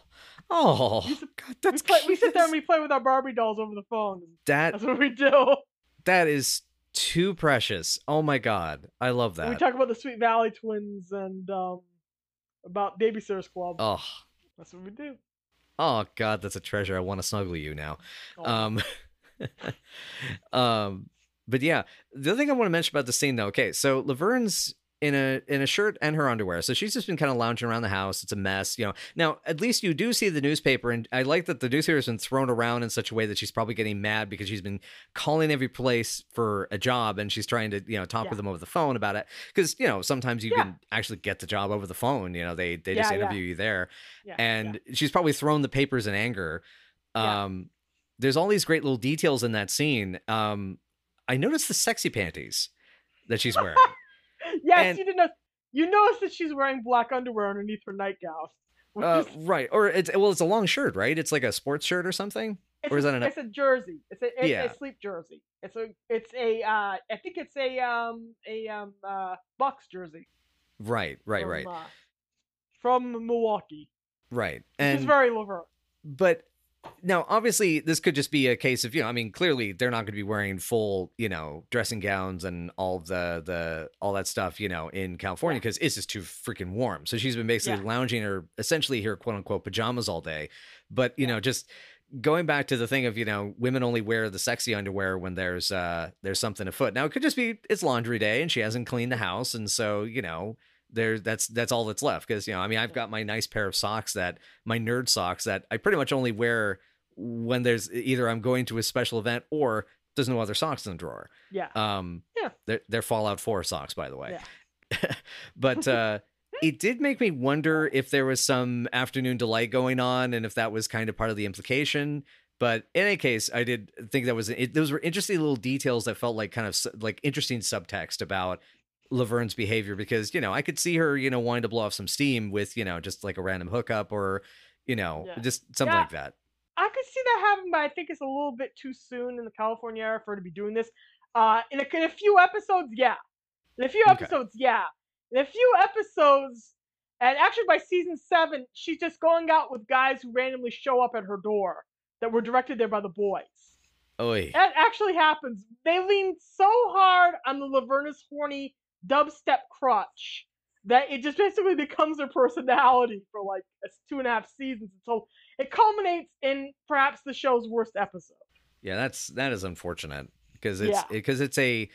oh, We God, We, that's play, we sit there and <laughs> we play with our Barbie dolls over the phone. that That's what we do. that is too precious. Oh my God, I love that. We talk about the Sweet Valley Twins and um, about Babysitters Club. oh, That's what we do. oh God, that's a treasure. I want to snuggle you now. Oh, Um, <laughs> um, but yeah, the other thing I want to mention about the scene though, okay, so Laverne's in a in a shirt and her underwear, so she's just been kind of lounging around the house. It's a mess, you know. Now, at least you do see the newspaper, and I like that the newspaper has been thrown around in such a way that she's probably getting mad because she's been calling every place for a job, and she's trying to you know talk Yeah. with them over the phone about it because you know sometimes you Yeah. can actually get the job over the phone. You know, they they just Yeah, interview you there and she's probably thrown the papers in anger. Um, there's all these great little details in that scene. Um, I noticed the sexy panties that she's wearing. Yes, and- you didn't know. You noticed that she's wearing black underwear underneath her nightgown. uh, right, or it's well, it's a long shirt, right? It's like a sports shirt or something. It's Or is a, that an- It's a jersey. It's a it's Yeah. a sleep jersey. It's a it's a uh, I think it's a um a um uh Bucks jersey. Right, right, from, right, Uh, from Milwaukee, right. And is very Laverne. but now obviously this could just be a case of you know i mean clearly they're not going to be wearing full you know dressing gowns and all the the all that stuff you know in california Yeah. because it's just too freaking warm. So she's been basically Yeah. lounging her essentially her quote unquote pajamas all day. But you know just going back to the thing of you know women only wear the sexy underwear when there's uh there's something afoot. Now it could just be it's laundry day and she hasn't cleaned the house. And so you know there that's that's all that's left because you know i mean i've got my nice pair of socks that my nerd socks that i pretty much only wear when there's either i'm going to a special event or there's no other socks in the drawer Yeah. um Yeah. they're, they're fallout 4 socks by the way Yeah. <laughs> but uh <laughs> it did make me wonder if there was some afternoon delight going on and if that was kind of part of the implication but in any case i did think that was it, those were interesting little details that felt like kind of su- like interesting subtext about laverne's behavior because you know i could see her you know wanting to blow off some steam with you know just like a random hookup or you know Yeah. just something Yeah. like that I could see that happening, but I think it's a little bit too soon in the California era for her to be doing this. Uh, in a, in a few episodes, yeah. In a few Okay. episodes, yeah. In a few episodes, and actually by season seven, she's just going out with guys who randomly show up at her door that were directed there by the boys. Oy. That actually happens. They lean so hard on the Laverna's horny dubstep crotch that it just basically becomes their personality for like it's two and a half seasons until it culminates in perhaps the show's worst episode. Yeah, that's that is unfortunate because it's Yeah. because it's a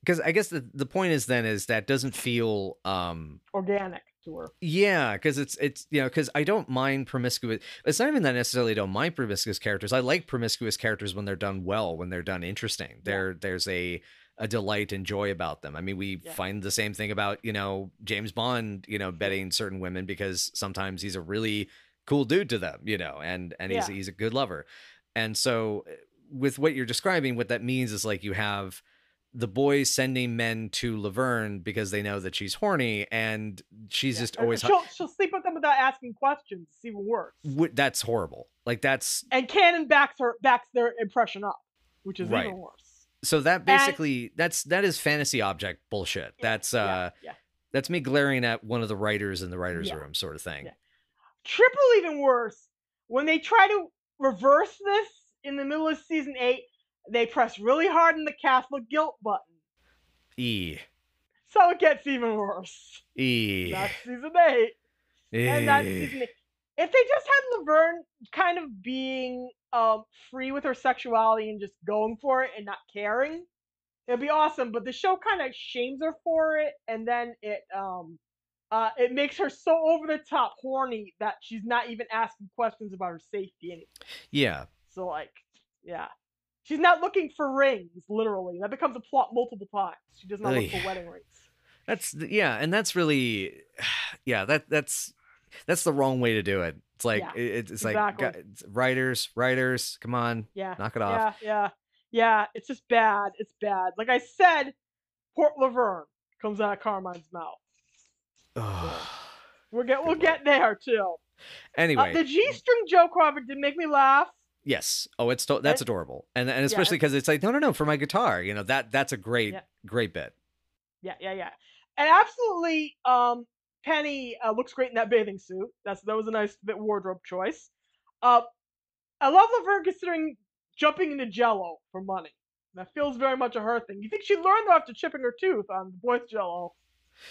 because I guess the the point is then is that doesn't feel um Organic to her. yeah because it's it's you know because I don't mind promiscuous it's not even that I necessarily don't mind promiscuous characters I like promiscuous characters when they're done well when they're done interesting there there's a a delight and joy about them I mean we Yeah. find the same thing about you know James Bond you know betting certain women because sometimes he's a really cool dude to them you know and and he's Yeah. he's a good lover and so uh, with what you're describing, what that means is like you have the boys sending men to Laverne because they know that she's horny, and she's Yeah. just always. she'll she'll sleep with them without asking questions. It's even worse. That's horrible. Like that's And Canon backs her backs their impression up, which is Right. even worse. So that basically that's that is fantasy object bullshit. Yeah, That's uh yeah. that's me glaring at one of the writers in the writers' Yeah. room, sort of thing. Yeah. Triple even worse. When they try to reverse this in the middle of season eight, they press really hard on the Catholic guilt button. E. So it gets even worse. E. That's season eight. And that's season eight. If they just had Laverne kind of being um free with her sexuality and just going for it and not caring, it'd be awesome. But the show kind of shames her for it, and then it um uh it makes her so over the top horny that she's not even asking questions about her safety anymore. yeah. So like, yeah. She's not looking for rings, literally. That becomes a plot multiple times. She does not look for wedding rings. That's yeah, and that's really <sighs> yeah, that that's that's the wrong way to do it. It's like Yeah, it, it's like exactly. gu- it's writers, writers, come on, Yeah. knock it off. Yeah, yeah, yeah. It's just bad. It's bad. Like I said, Port Laverne comes out of Carmine's mouth. We'll get we'll get there too. anyway, Uh, the G string Joe Crawford did make me laugh. yes. Oh, it's that's Right? adorable, and and especially because it's like no, no, no, for my guitar. You know that that's a great Yeah. great bit. Yeah, yeah, yeah. And absolutely, um, Penny uh, looks great in that bathing suit. That's that was a nice bit wardrobe choice. Uh, I love Laverne considering jumping into Jello for money. That feels very much a her thing. You think she learned though after chipping her tooth on the boys Jello?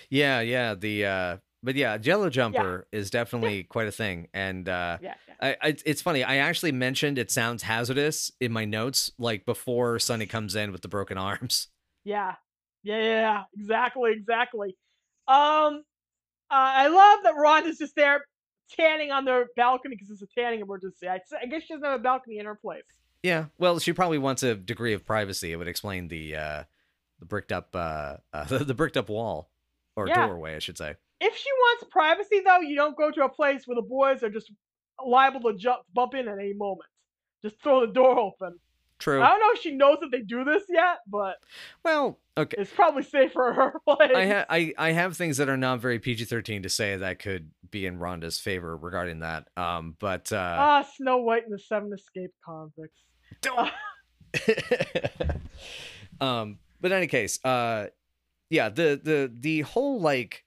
Yeah, yeah. The uh, but yeah, Jello Jumper is definitely quite a thing, and uh, Yeah, yeah. I, I, it's funny. I actually mentioned it sounds hazardous in my notes, like before Sonny comes in with the broken <laughs> arms. Yeah. Yeah, yeah, yeah. Exactly, exactly. Um I love that Rhonda's just there tanning on the balcony because it's a tanning emergency. I, I guess she doesn't have a balcony in her place. Yeah, well, she probably wants a degree of privacy. It would explain the uh, the bricked up uh, <laughs> uh the, bricked up wall or Yeah. doorway, I should say. If she wants privacy though, you don't go to a place where the boys are just liable to jump bump in at any moment. Just throw the door open. True. I don't know if she knows that they do this yet, but Well, okay. it's probably safe for <laughs> her place. I, ha- I I have things that are not very PG thirteen to say that could be in Rhonda's favor regarding that. Um, but uh, Ah, Snow White and the Seven Escaped Convicts. don't. <laughs> <laughs> um, but in any case, uh, yeah, the the the whole like,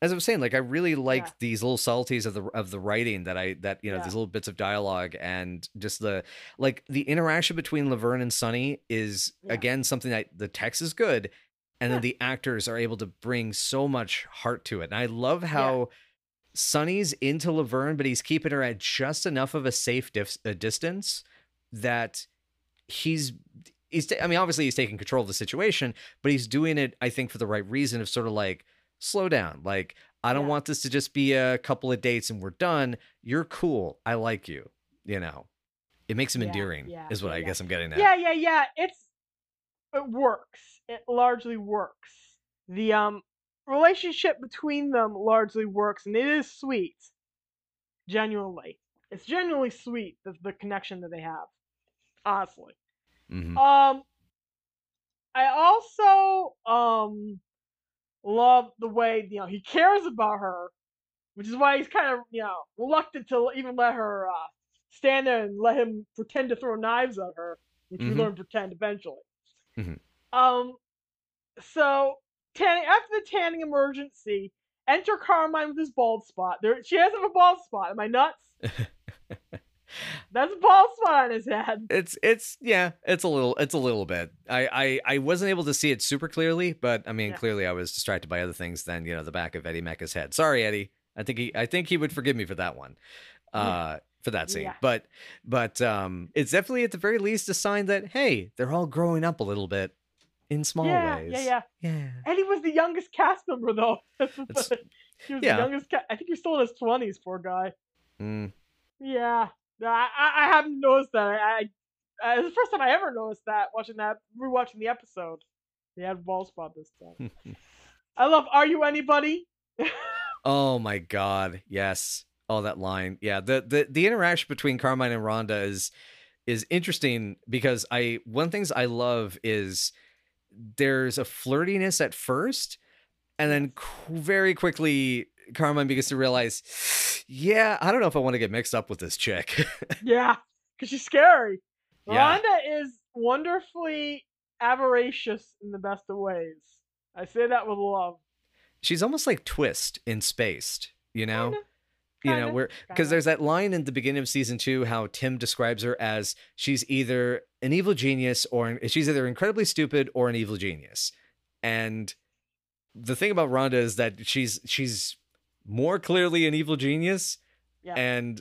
as I was saying, like I really liked Yeah. these little subtleties of the of the writing that I that you know Yeah. these little bits of dialogue and just the like the interaction between Laverne and Sonny is Yeah. again something that the text is good, and then the actors are able to bring so much heart to it, and I love how. Sonny's into Laverne, but he's keeping her at just enough of a safe dif- a distance that he's he's ta- I mean obviously he's taking control of the situation, but he's doing it I think for the right reason of sort of like slow down. Like I don't Yeah. want this to just be a couple of dates and we're done. You're cool. I like you, you know. It makes him Yeah, endearing yeah, is what I guess I'm getting at. Yeah, yeah, yeah. It's it works. It largely works. The um relationship between them largely works, and it is sweet. Genuinely, it's genuinely sweet the the connection that they have. Honestly, Mhm. um, I also um love the way you know he cares about her, which is why he's kind of you know reluctant to even let her uh, stand there and let him pretend to throw knives at her, which Mhm. we learn to pretend eventually. Mhm. Um, so tanning after the tanning emergency, enter Carmine with his bald spot. There, she doesn't have a bald spot. Am I nuts? <laughs> <laughs> That's a bald spot on his head. It's it's yeah, it's a little it's a little bit. I I, I wasn't able to see it super clearly, but I mean Yeah. clearly I was distracted by other things than, you know, the back of Eddie Mekka's head. Sorry, Eddie. I think he I think he would forgive me for that one. Uh for that scene. Yeah. But but um it's definitely at the very least a sign that hey, they're all growing up a little bit in small ways. yeah, yeah. Yeah. And he was the youngest cast member though. <laughs> He was yeah. the youngest. Ca- I think he's still in his twenties. Poor guy. Mm, Yeah, No, I, I, haven't noticed that. I, I, it's the first time I ever noticed that watching that, rewatching the episode. They had a bald spot this time. I love "Are You Anybody?" <laughs> Oh my god, yes. Oh, that line. Yeah, the the the interaction between Carmine and Rhonda is is interesting because I one things I love is there's a flirtiness at first, and then very quickly Carmine begins to realize, yeah, I don't know if I want to get mixed up with this chick. <laughs> yeah, because she's scary. Yeah. Rhonda is wonderfully avaricious in the best of ways. I say that with love. She's almost like Twist in Spaced, you know. Kinda, you know kinda, where because there's that line in the beginning of season two how tim describes her as she's either an evil genius or she's either incredibly stupid or an evil genius and the thing about Rhonda is that she's she's more clearly an evil genius Yeah. and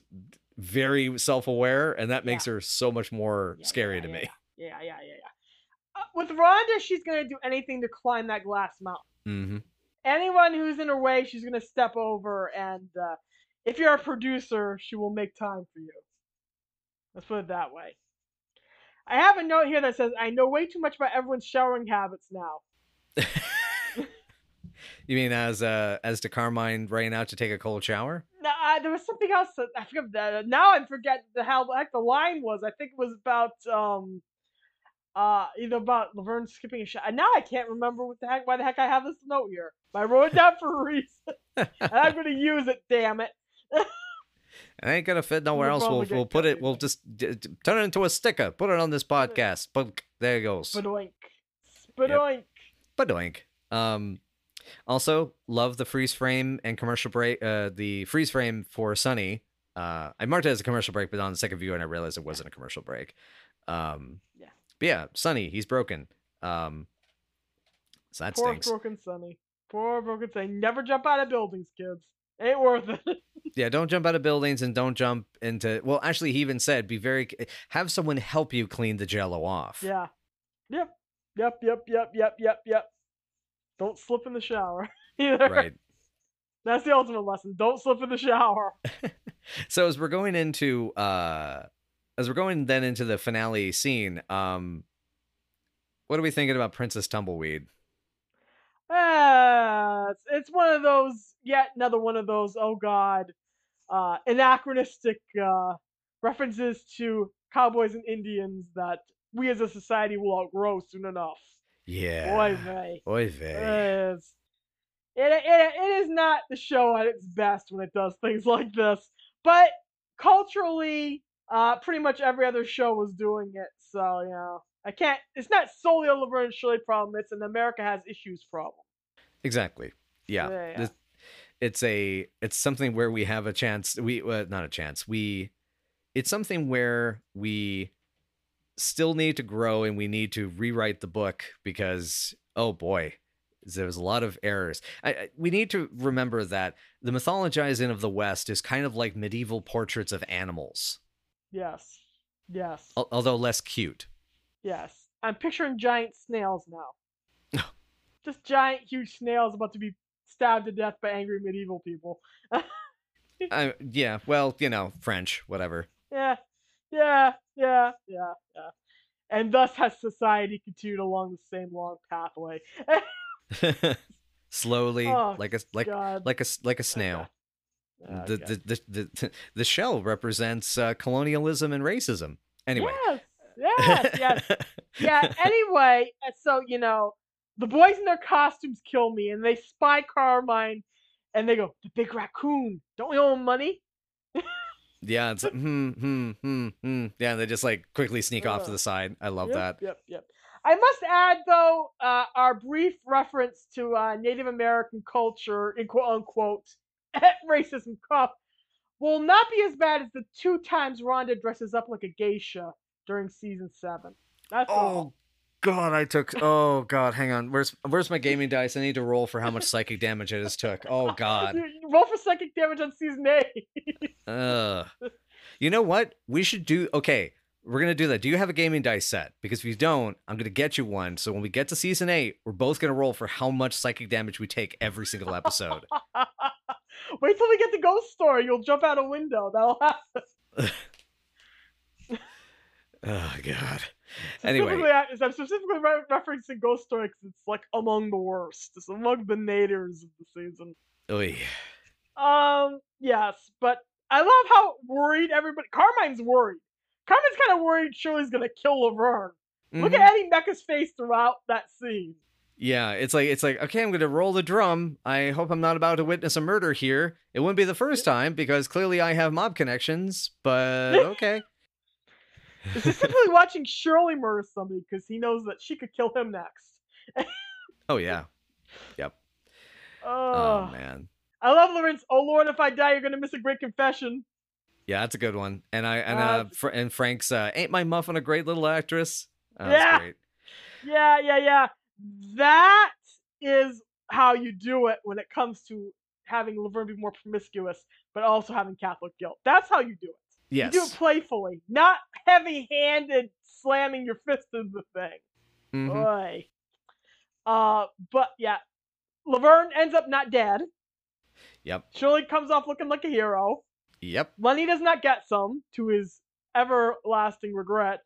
very self-aware, and that Yeah. makes her so much more Yeah, scary yeah, to yeah, me. Yeah, yeah, yeah, yeah. Uh, with Rhonda, she's gonna do anything to climb that glass mountain. hmm Anyone who's in her way, she's gonna step over, and uh, if you're a producer, she will make time for you. Let's put it that way. I have a note here that says, "I know way too much about everyone's showering habits now." <laughs> You mean as uh as to Carmine running out to take a cold shower? No, uh, there was something else. That, I forget that. Now I forget the how the heck the line was. I think it was about um, uh, either about Laverne skipping a shot. And now I can't remember what the heck why the heck I have this note here. But I wrote it down for a reason, and I'm gonna use it. Damn it! <laughs> It ain't gonna fit nowhere We'll else. We'll we'll put it. We'll just d- d- turn it into a sticker. Put it on this podcast. But there it goes. Spadoink, spadoink. Badoink. Um, also love the freeze frame and commercial break. Uh, the freeze frame for Sonny. Uh, I marked it as a commercial break, but on the second view, and I realized it wasn't a commercial break. Um, Yeah. But yeah, Sonny, he's broken. Um, so that Poor stinks. broken Sonny. Poor broken Sonny. Never jump out of buildings, kids. Ain't worth it. <laughs> Yeah, don't jump out of buildings and don't jump into. Well, actually, he even said, "Be very have someone help you clean the Jello off." yeah. Yep. Yep. Yep. Yep. Yep. Yep. Yep. Don't slip in the shower <laughs> either. Right. That's the ultimate lesson. Don't slip in the shower. <laughs> So as we're going into uh as we're going then into the finale scene, um what are we thinking about Princess Tumbleweed? Ah, it's, it's one of those, yet another one of those, oh god, uh, anachronistic uh, references to cowboys and Indians that we as a society will outgrow soon enough. Yeah. Boy, vey. Oy vey. It's, it, it, it is not the show at its best when it does things <laughs> like this. But culturally, uh, pretty much every other show was doing it. So, you know, I can't, it's not solely a Laverne and Shirley problem, it's an America has issues problem. Exactly. Yeah. Yeah, yeah. This- It's a it's something where we have a chance we uh, not a chance. We it's something where we still need to grow and we need to rewrite the book because oh boy, there's a lot of errors. I, I, we need to remember that the mythologizing of the West is kind of like medieval portraits of animals, Yes. Yes. al- although less cute. Yes. I'm picturing giant snails now. <laughs> Just giant, huge snails about to be stabbed to death by angry medieval people. <laughs> Yeah, well, you know, French, whatever. Yeah. Yeah. Yeah. Yeah. Yeah. And thus has society continued along the same long pathway. <laughs> Slowly, Oh, like a like God. like a like a snail. <laughs> Oh, the, the, the the the shell represents uh, colonialism and racism. Anyway. Yes. Yes. Yes. yeah. Anyway, uh, so you know, the boys in their costumes kill me, and they spy Carmine, and they go, "The big raccoon, don't we owe him money?" <laughs> yeah, it's like, hmm, hmm, hmm, hmm. Yeah, they just like quickly sneak off to the side. I love yep, that. Yep. Yep. I must add, though, uh, our brief reference to uh, Native American culture, in quote unquote, <laughs> racism cuff, will not be as bad as the two times Rhonda dresses up like a geisha during season seven. That's all. God, I took. Oh God, hang on. Where's where's my gaming dice? I need to roll for how much psychic damage I just took. Oh God. <laughs> Roll for psychic damage on season eight. Ugh. <laughs> You know what? We should do. Okay, we're gonna do that. Do you have a gaming dice set? Because if you don't, I'm gonna get you one. So when we get to season eight, we're both gonna roll for how much psychic damage we take every single episode. <laughs> Wait till we get to Ghost Story. You'll jump out a window. That'll happen. oh God. Anyway. Specifically, I'm specifically re- referencing Ghost Story because it's like among the worst. It's among the natives of the season. Oy. Um, yes, but I love how worried everybody. Carmine's worried. Carmine's kind of worried Shirley's gonna kill Laverne. Look Mhm. at Eddie Mekka's face throughout that scene. Yeah, it's like it's like okay, I'm gonna roll the drum. I hope I'm not about to witness a murder here. It wouldn't be the first time because clearly I have mob connections. But <laughs> okay, Is he simply watching Shirley murder somebody because he knows that she could kill him next? oh yeah, Oh, oh man, I love Lawrence. Oh Lord, if I die, you're gonna miss a great confession. yeah, that's a good one. And I and Uh, uh, and Frank's uh, ain't my muffin a great little actress? Oh, that's Yeah. great. Yeah, yeah, yeah. That is how you do it when it comes to having Laverne be more promiscuous, but also having Catholic guilt. That's how you do it. Yes. You do it playfully, not heavy-handed slamming your fist in the thing. Mhm. Boy. Uh, but yeah, Laverne ends up not dead. Yep. Shirley comes off looking like a hero. Yep. Lenny does not get some, to his everlasting regret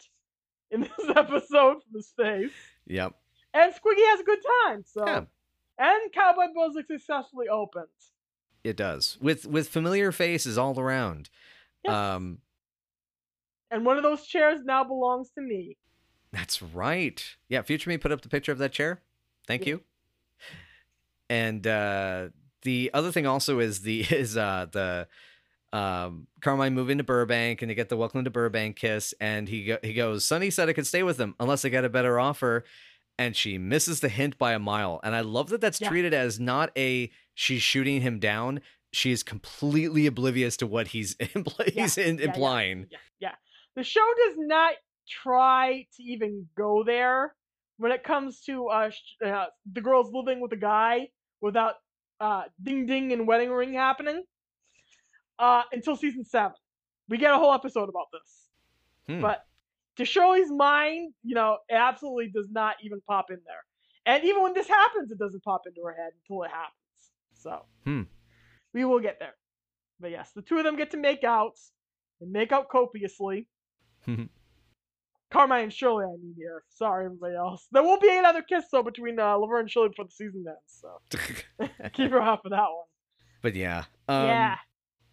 in <laughs> this episode from his face. Yep. And Squiggy has a good time. So, Yeah. and Cowboy Bill's successfully opens. It does. With with familiar faces all around. Um And one of those chairs now belongs to me. That's right. Yeah, future me put up the picture of that chair. Thank Yeah. you. And uh the other thing also is the <laughs> is uh the um Carmine moving to Burbank and they get the welcome to Burbank kiss and he go, he goes, "Sonny said I could stay with him unless I get a better offer." And she misses the hint by a mile. And I love that that's Yeah. treated as not a she's shooting him down. She is completely oblivious to what he's <laughs> impl- he's in, Yeah, yeah, implying. Yeah, yeah. The show does not try to even go there when it comes to uh, sh- uh the girls living with a guy without uh ding ding and wedding ring happening. Uh, until season seven, we get a whole episode about this. Hmm. But to Shirley's mind, you know, it absolutely does not even pop in there. And even when this happens, it doesn't pop into her head until it happens. So Hmm. We will get there. But yes, the two of them get to make out and make out copiously. <laughs> Carmine and Shirley, I mean here. Sorry, everybody else. There won't be another kiss though between uh, Laverne and Shirley before the season ends. So <laughs> keep your eye out for that one. but yeah. Um, yeah,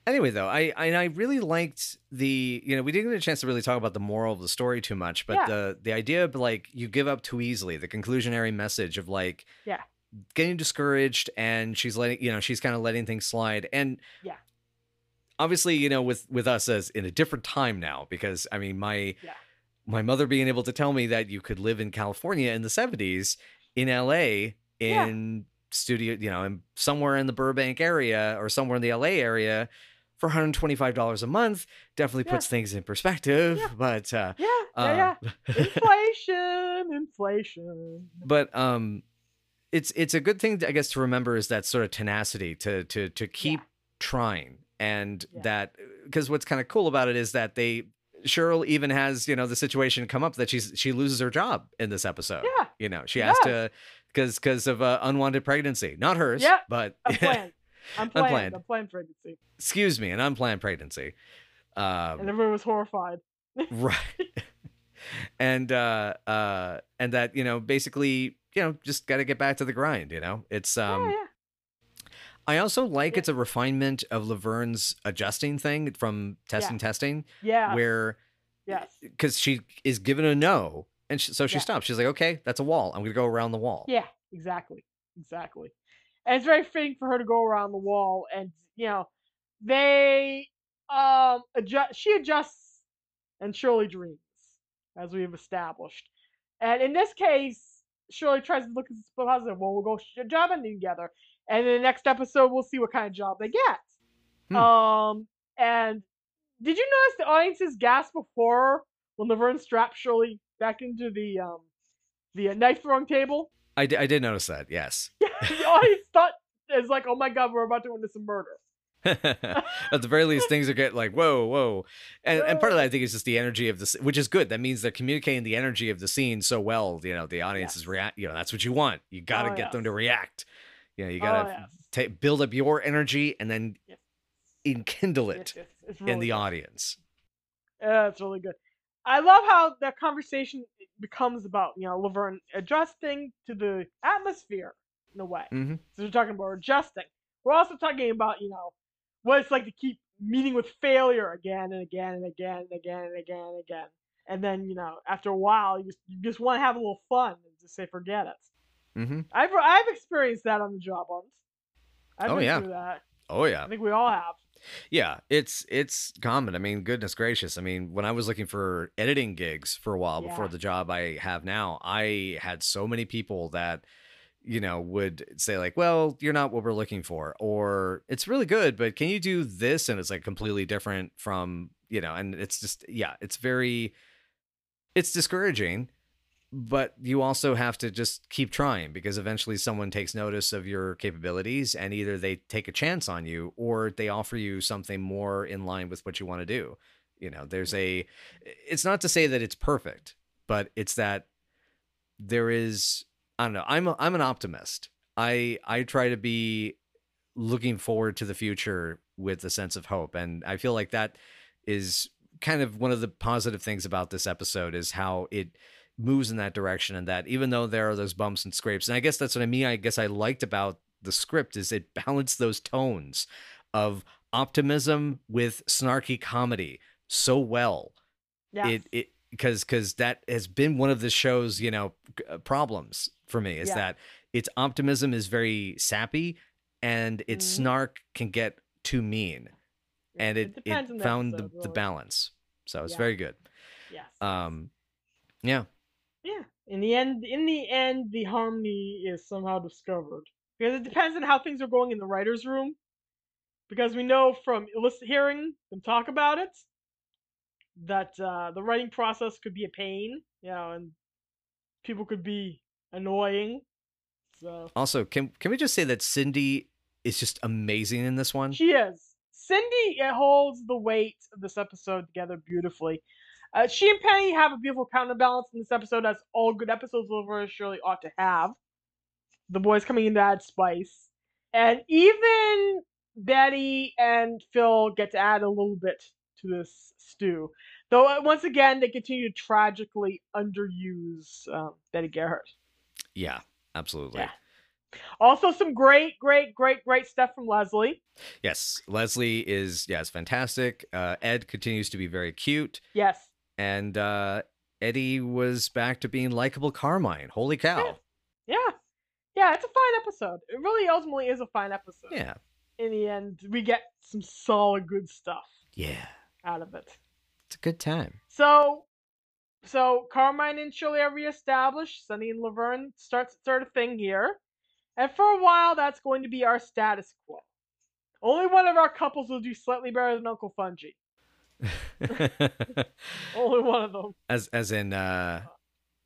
anyway though i i really liked the you know we didn't get a chance to really talk about the moral of the story too much but Yeah. the the idea of like you give up too easily the conclusionary message of like Yeah. Getting discouraged and she's letting you know she's kind of letting things slide and Yeah. obviously you know with with us as in a different time now because i mean my Yeah. my mother being able to tell me that you could live in california in the 70s in la Yeah. in studio you know in somewhere in the burbank area or somewhere in the la area for $125 a month definitely Yeah. puts things in perspective Yeah. but uh, yeah, yeah, uh, yeah. <laughs> Inflation, inflation. but um it's it's a good thing i guess to remember is that sort of tenacity to to to keep trying and Yeah. that because what's kind of cool about it is that they shirley even has you know the situation come up that she's she loses her job in this episode Yeah, you know she has to because because of uh, unwanted pregnancy not hers Yeah, but <laughs> unplanned. Unplanned. Unplanned. Unplanned pregnancy. excuse me an unplanned pregnancy um And everyone was horrified. <laughs> right <laughs> and uh uh and that you know basically you know just got to get back to the grind you know it's um yeah, yeah. i also like Yeah. it's a refinement of laverne's adjusting thing from testing testing Yeah. where yes. because she is given a no and she, so she Yeah. stops she's like okay that's a wall i'm gonna go around the wall Yeah, exactly. Exactly. And it's very fitting for her to go around the wall and you know, they um adjust she adjusts and Shirley dreams, as we have established. And in this case, Shirley tries to look at the positive. Well, we'll go sh- job hunting together. And in the next episode we'll see what kind of job they get. Hmm. Um and did you notice the audience's gasp before when Laverne strapped Shirley back into the um the uh, knife throwing table? I, di- I did notice that yes <laughs> the audience thought is like, oh my god, we're about to witness a murder. <laughs> at the very least things are getting like whoa whoa and, and part of that i think is just the energy of this which is good that means they're communicating the energy of the scene so well you know the audience is react you know that's what you want you got to Oh, get them to react you know you oh, got to yes. ta- build up your energy and then Yes. enkindle it yes, it's in the good. audience Yeah, it's really good. I love how that conversation becomes about you know Laverne adjusting to the atmosphere in a way. hmm So we're talking about adjusting. We're also talking about you know what it's like to keep meeting with failure again and again and again and again and again and again. And then you know after a while you just you just want to have a little fun and just say forget it. hmm I've I've experienced that on the job hunt. I've Oh, been yeah. through that. oh yeah I think we all have. Yeah, it's it's common. I mean, goodness gracious. I mean, when I was looking for editing gigs for a while before the job I have now, I had so many people that you know would say like, "Well, you're not what we're looking for," or "It's really good, but can you do this?" And it's like completely different from you know, and it's just yeah, it's very it's discouraging. but you also have to just keep trying because eventually someone takes notice of your capabilities and either they take a chance on you or they offer you something more in line with what you want to do. You know, there's mm. a it's not to say that it's perfect, but it's that there is I don't know. I'm a, I'm an optimist. I I try to be looking forward to the future with a sense of hope and I feel like that is kind of one of the positive things about this episode is how it moves in that direction and that even though there are those bumps and scrapes and i guess that's what i mean i guess i liked about the script is it balanced those tones of optimism with snarky comedy so well Yes. it it because because that has been one of the show's you know uh, problems for me is Yeah. that its optimism is very sappy and its Mhm. snark can get too mean and it, it, the found the, the balance so it's Yeah. very good Yes. um yeah Yeah. In the end, in the end, the harmony is somehow discovered because it depends on how things are going in the writers' room. Because we know from hearing them talk about it that uh, the writing process could be a pain, you know, and people could be annoying. So Also, can can we just say that Cindy is just amazing in this one? she is. Cindy holds the weight of this episode together beautifully. Uh, she and Penny have a beautiful counterbalance in this episode, as all good episodes of Laverne surely ought to have. The boys coming in to add spice, and even Betty and Phil get to add a little bit to this stew. Though uh, once again, they continue to tragically underuse um, Betty Garrett. Yeah, absolutely. Yeah. Also, some great, great, great, great stuff from Leslie. Yes, Leslie is yes fantastic. Uh, Ed continues to be very cute, Yes, and uh, Eddie was back to being likable Carmine. Holy cow! Yeah, yeah, it's a fine episode. It really ultimately is a fine episode. Yeah, In the end, we get some solid good stuff yeah, out of it. it's a good time. So, so Carmine and Shirley are reestablished. Sonny and Laverne starts start a thing here, and for a while that's going to be our status quo. Only one of our couples will do slightly better than Uncle Fungi. <laughs> Only one of them. as as in, uh,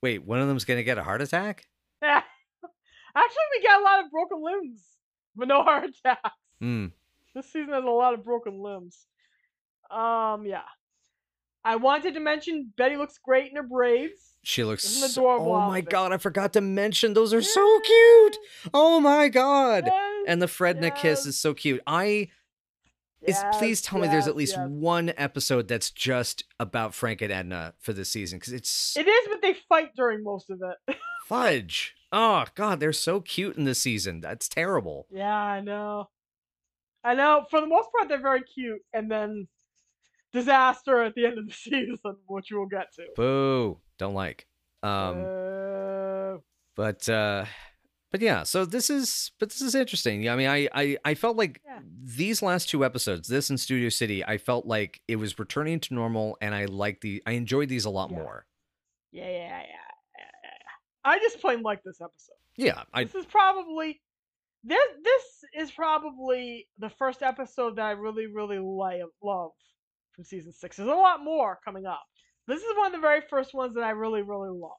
wait, one of them's gonna get a heart attack. Yeah. <laughs> Actually, we get a lot of broken limbs, but no heart attacks. Hmm. This season has a lot of broken limbs. Um, yeah. I wanted to mention Betty looks great in her braids. She looks. So, oh my god! I forgot to mention those are so cute. Oh my god! Yes, And the Fredna kiss is so cute. I is please yes, tell me there's at least yes. one episode that's just about Frank and Edna for this season because it's It is, but they fight during most of it. fudge. <laughs> Oh god, they're so cute in this season. That's terrible. yeah, I know. I know. For the most part, they're very cute, and then disaster at the end of the <laughs> season, which we'll get to. Boo. Don't like. Um Uh, but uh but yeah, so this is but this is interesting. Yeah, I mean I I I felt like Yeah. these last two episodes, this and Studio City, I felt like it was returning to normal and I like the I enjoyed these a lot Yeah. more. yeah, yeah, yeah, yeah. I just plain like this episode. Yeah, I this is probably this this is probably the first episode that I really really love from season six. There's a lot more coming up. This is one of the very first ones that I really really love,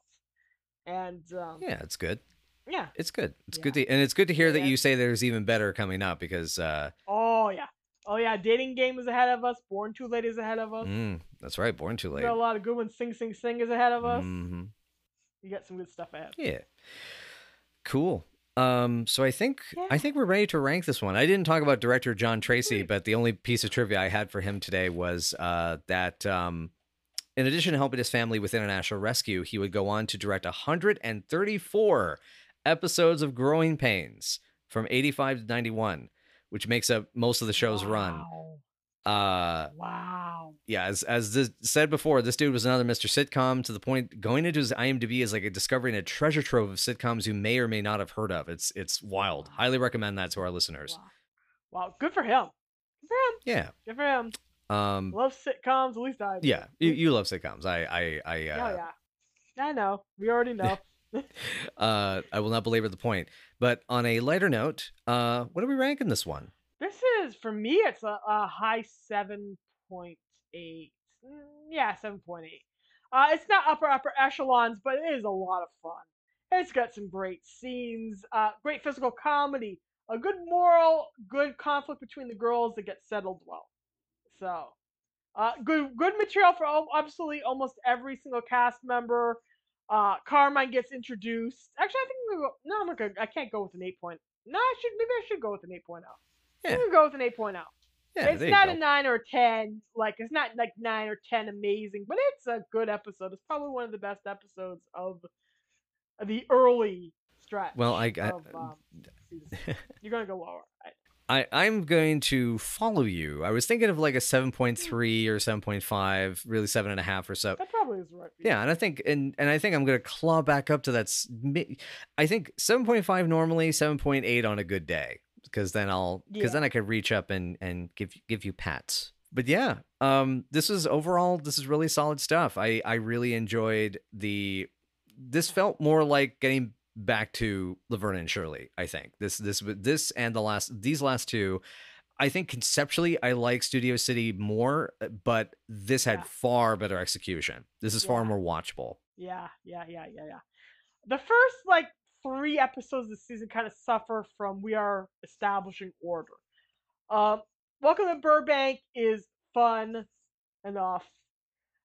and um, yeah. yeah, it's good. Yeah, it's good. It's good to and it's good to hear that you say there's even better coming up because uh Oh yeah, oh yeah. Dating game is ahead of us. Born Too Late is ahead of us. mm, that's right, born too We late. got a lot of good ones. Sing Sing Sing is ahead of us. hmm You got some good stuff ahead. Yeah. Cool. Um, so I think I think we're ready to rank this one. I didn't talk about director John Tracy, but the only piece of trivia I had for him today was uh, that um, in addition to helping his family with international rescue, he would go on to direct 134 episodes of Growing Pains from 85 to 91, which makes up most of the show's run. Wow. Uh, Wow. yeah, as as this said before, this dude was another Mr. Sitcom to the point going into his IMDb is like a discovering a treasure trove of sitcoms you may or may not have heard of. It's it's wild. Highly recommend that to our listeners. Wow. wow. Good for him. Good for him. Yeah. Good for him. Um Love sitcoms. At least I. do. yeah, you, you love sitcoms. I I I Oh uh, yeah. I know. We already know. <laughs> uh I will not belabor the point. But on a lighter note, uh what are we ranking this one? This is for me. It's a, a high seven point eight. Mm, Yeah, seven point eight. Uh, it's not upper upper echelons, but it is a lot of fun. It's got some great scenes, uh, great physical comedy, a good moral, good conflict between the girls that get settled well. So, uh, good good material for absolutely almost every single cast member. Uh, Carmine gets introduced. Actually, I think I'm gonna go, no, I'm gonna, I can't go with an 8. point. No, I should maybe I should go with an 8.0. Yeah. I'm go with an 8.0 Yeah, it's not a nine or ten. Like it's not like nine or ten amazing, but it's a good episode. It's probably one of the best episodes of the early stretch. Well, I- I- of, um, <laughs> you're gonna go lower. I, I, I'm going to follow you. I was thinking of like a 7.3 or 7.5, really seven and a half or so. that probably is right. Yeah, and I think and and I think I'm gonna claw back up to that. I think 7.5 normally, 7.8 on a good day, because then I'll because Yeah. then I could reach up and and give give you pats. But yeah, um, this is overall this is really solid stuff. I I really enjoyed the. This felt more like getting back to Laverne and Shirley. I think this this this and the last these last two. I think conceptually I like Studio City more, uh, but this had Yeah. far better execution. This is far more watchable. Yeah, yeah, yeah, yeah, yeah. The first like three episodes of the season kind of suffer from we are establishing order. Um, Welcome to Burbank is fun enough.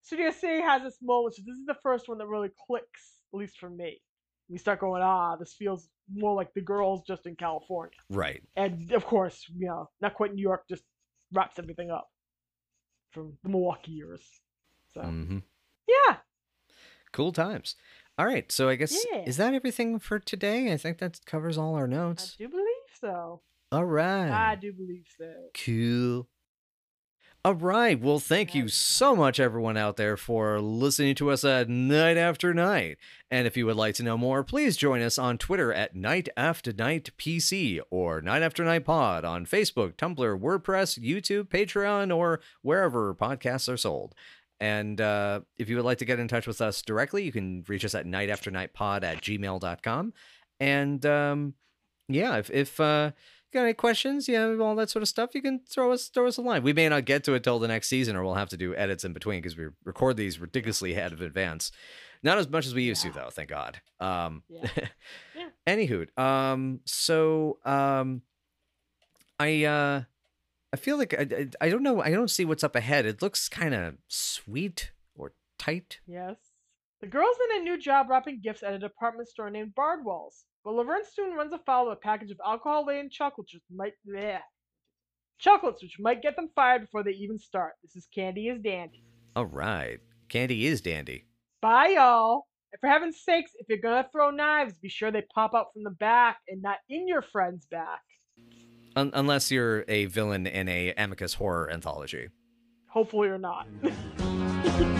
Studio City has its moments. This is the first one that really clicks, at least for me. We start going, ah, this feels more like the girls just in California. Right. And of course, you know, not quite New York just wraps everything up from the Milwaukee years. So hmm yeah, Cool times. All right. So I guess Yeah. is that everything for today? I think that covers all our notes. I do believe so. All right. I do believe so. Cool. All right. Well, thank you so much, everyone out there, for listening to us at night after night. And if you would like to know more, please join us on Twitter at Night After Night PC or Night After Night Pod on Facebook, Tumblr, WordPress, YouTube, Patreon, or wherever podcasts are sold. And uh, if you would like to get in touch with us directly, you can reach us at nightafternightpod at gmail.com. And um, yeah, if, if uh, you got any questions, yeah, all that sort of stuff, you can throw us throw us a line. We may not get to it till the next season, or we'll have to do edits in between because we record these ridiculously ahead of advance. Not as much as we used Yeah. to, though. Thank God. Um, Yeah. <laughs> Yeah. Anywho, um, so um, I uh, I feel like I, I don't know. I don't see what's up ahead. It looks kind of sweet or tight. Yes. The girl's in a new job wrapping gifts at a department store named Bardwell's, but Laverne soon runs afoul of a package of alcohol-laden chocolates which might bleh. chocolates which might get them fired before they even start. This is Candy is Dandy. All right, Candy is dandy. Bye, y'all. And for heaven's sakes, if you're gonna throw knives, be sure they pop out from the back and not in your friend's back. Un- unless you're a villain in a Amicus horror anthology. Hopefully, you're not. <laughs>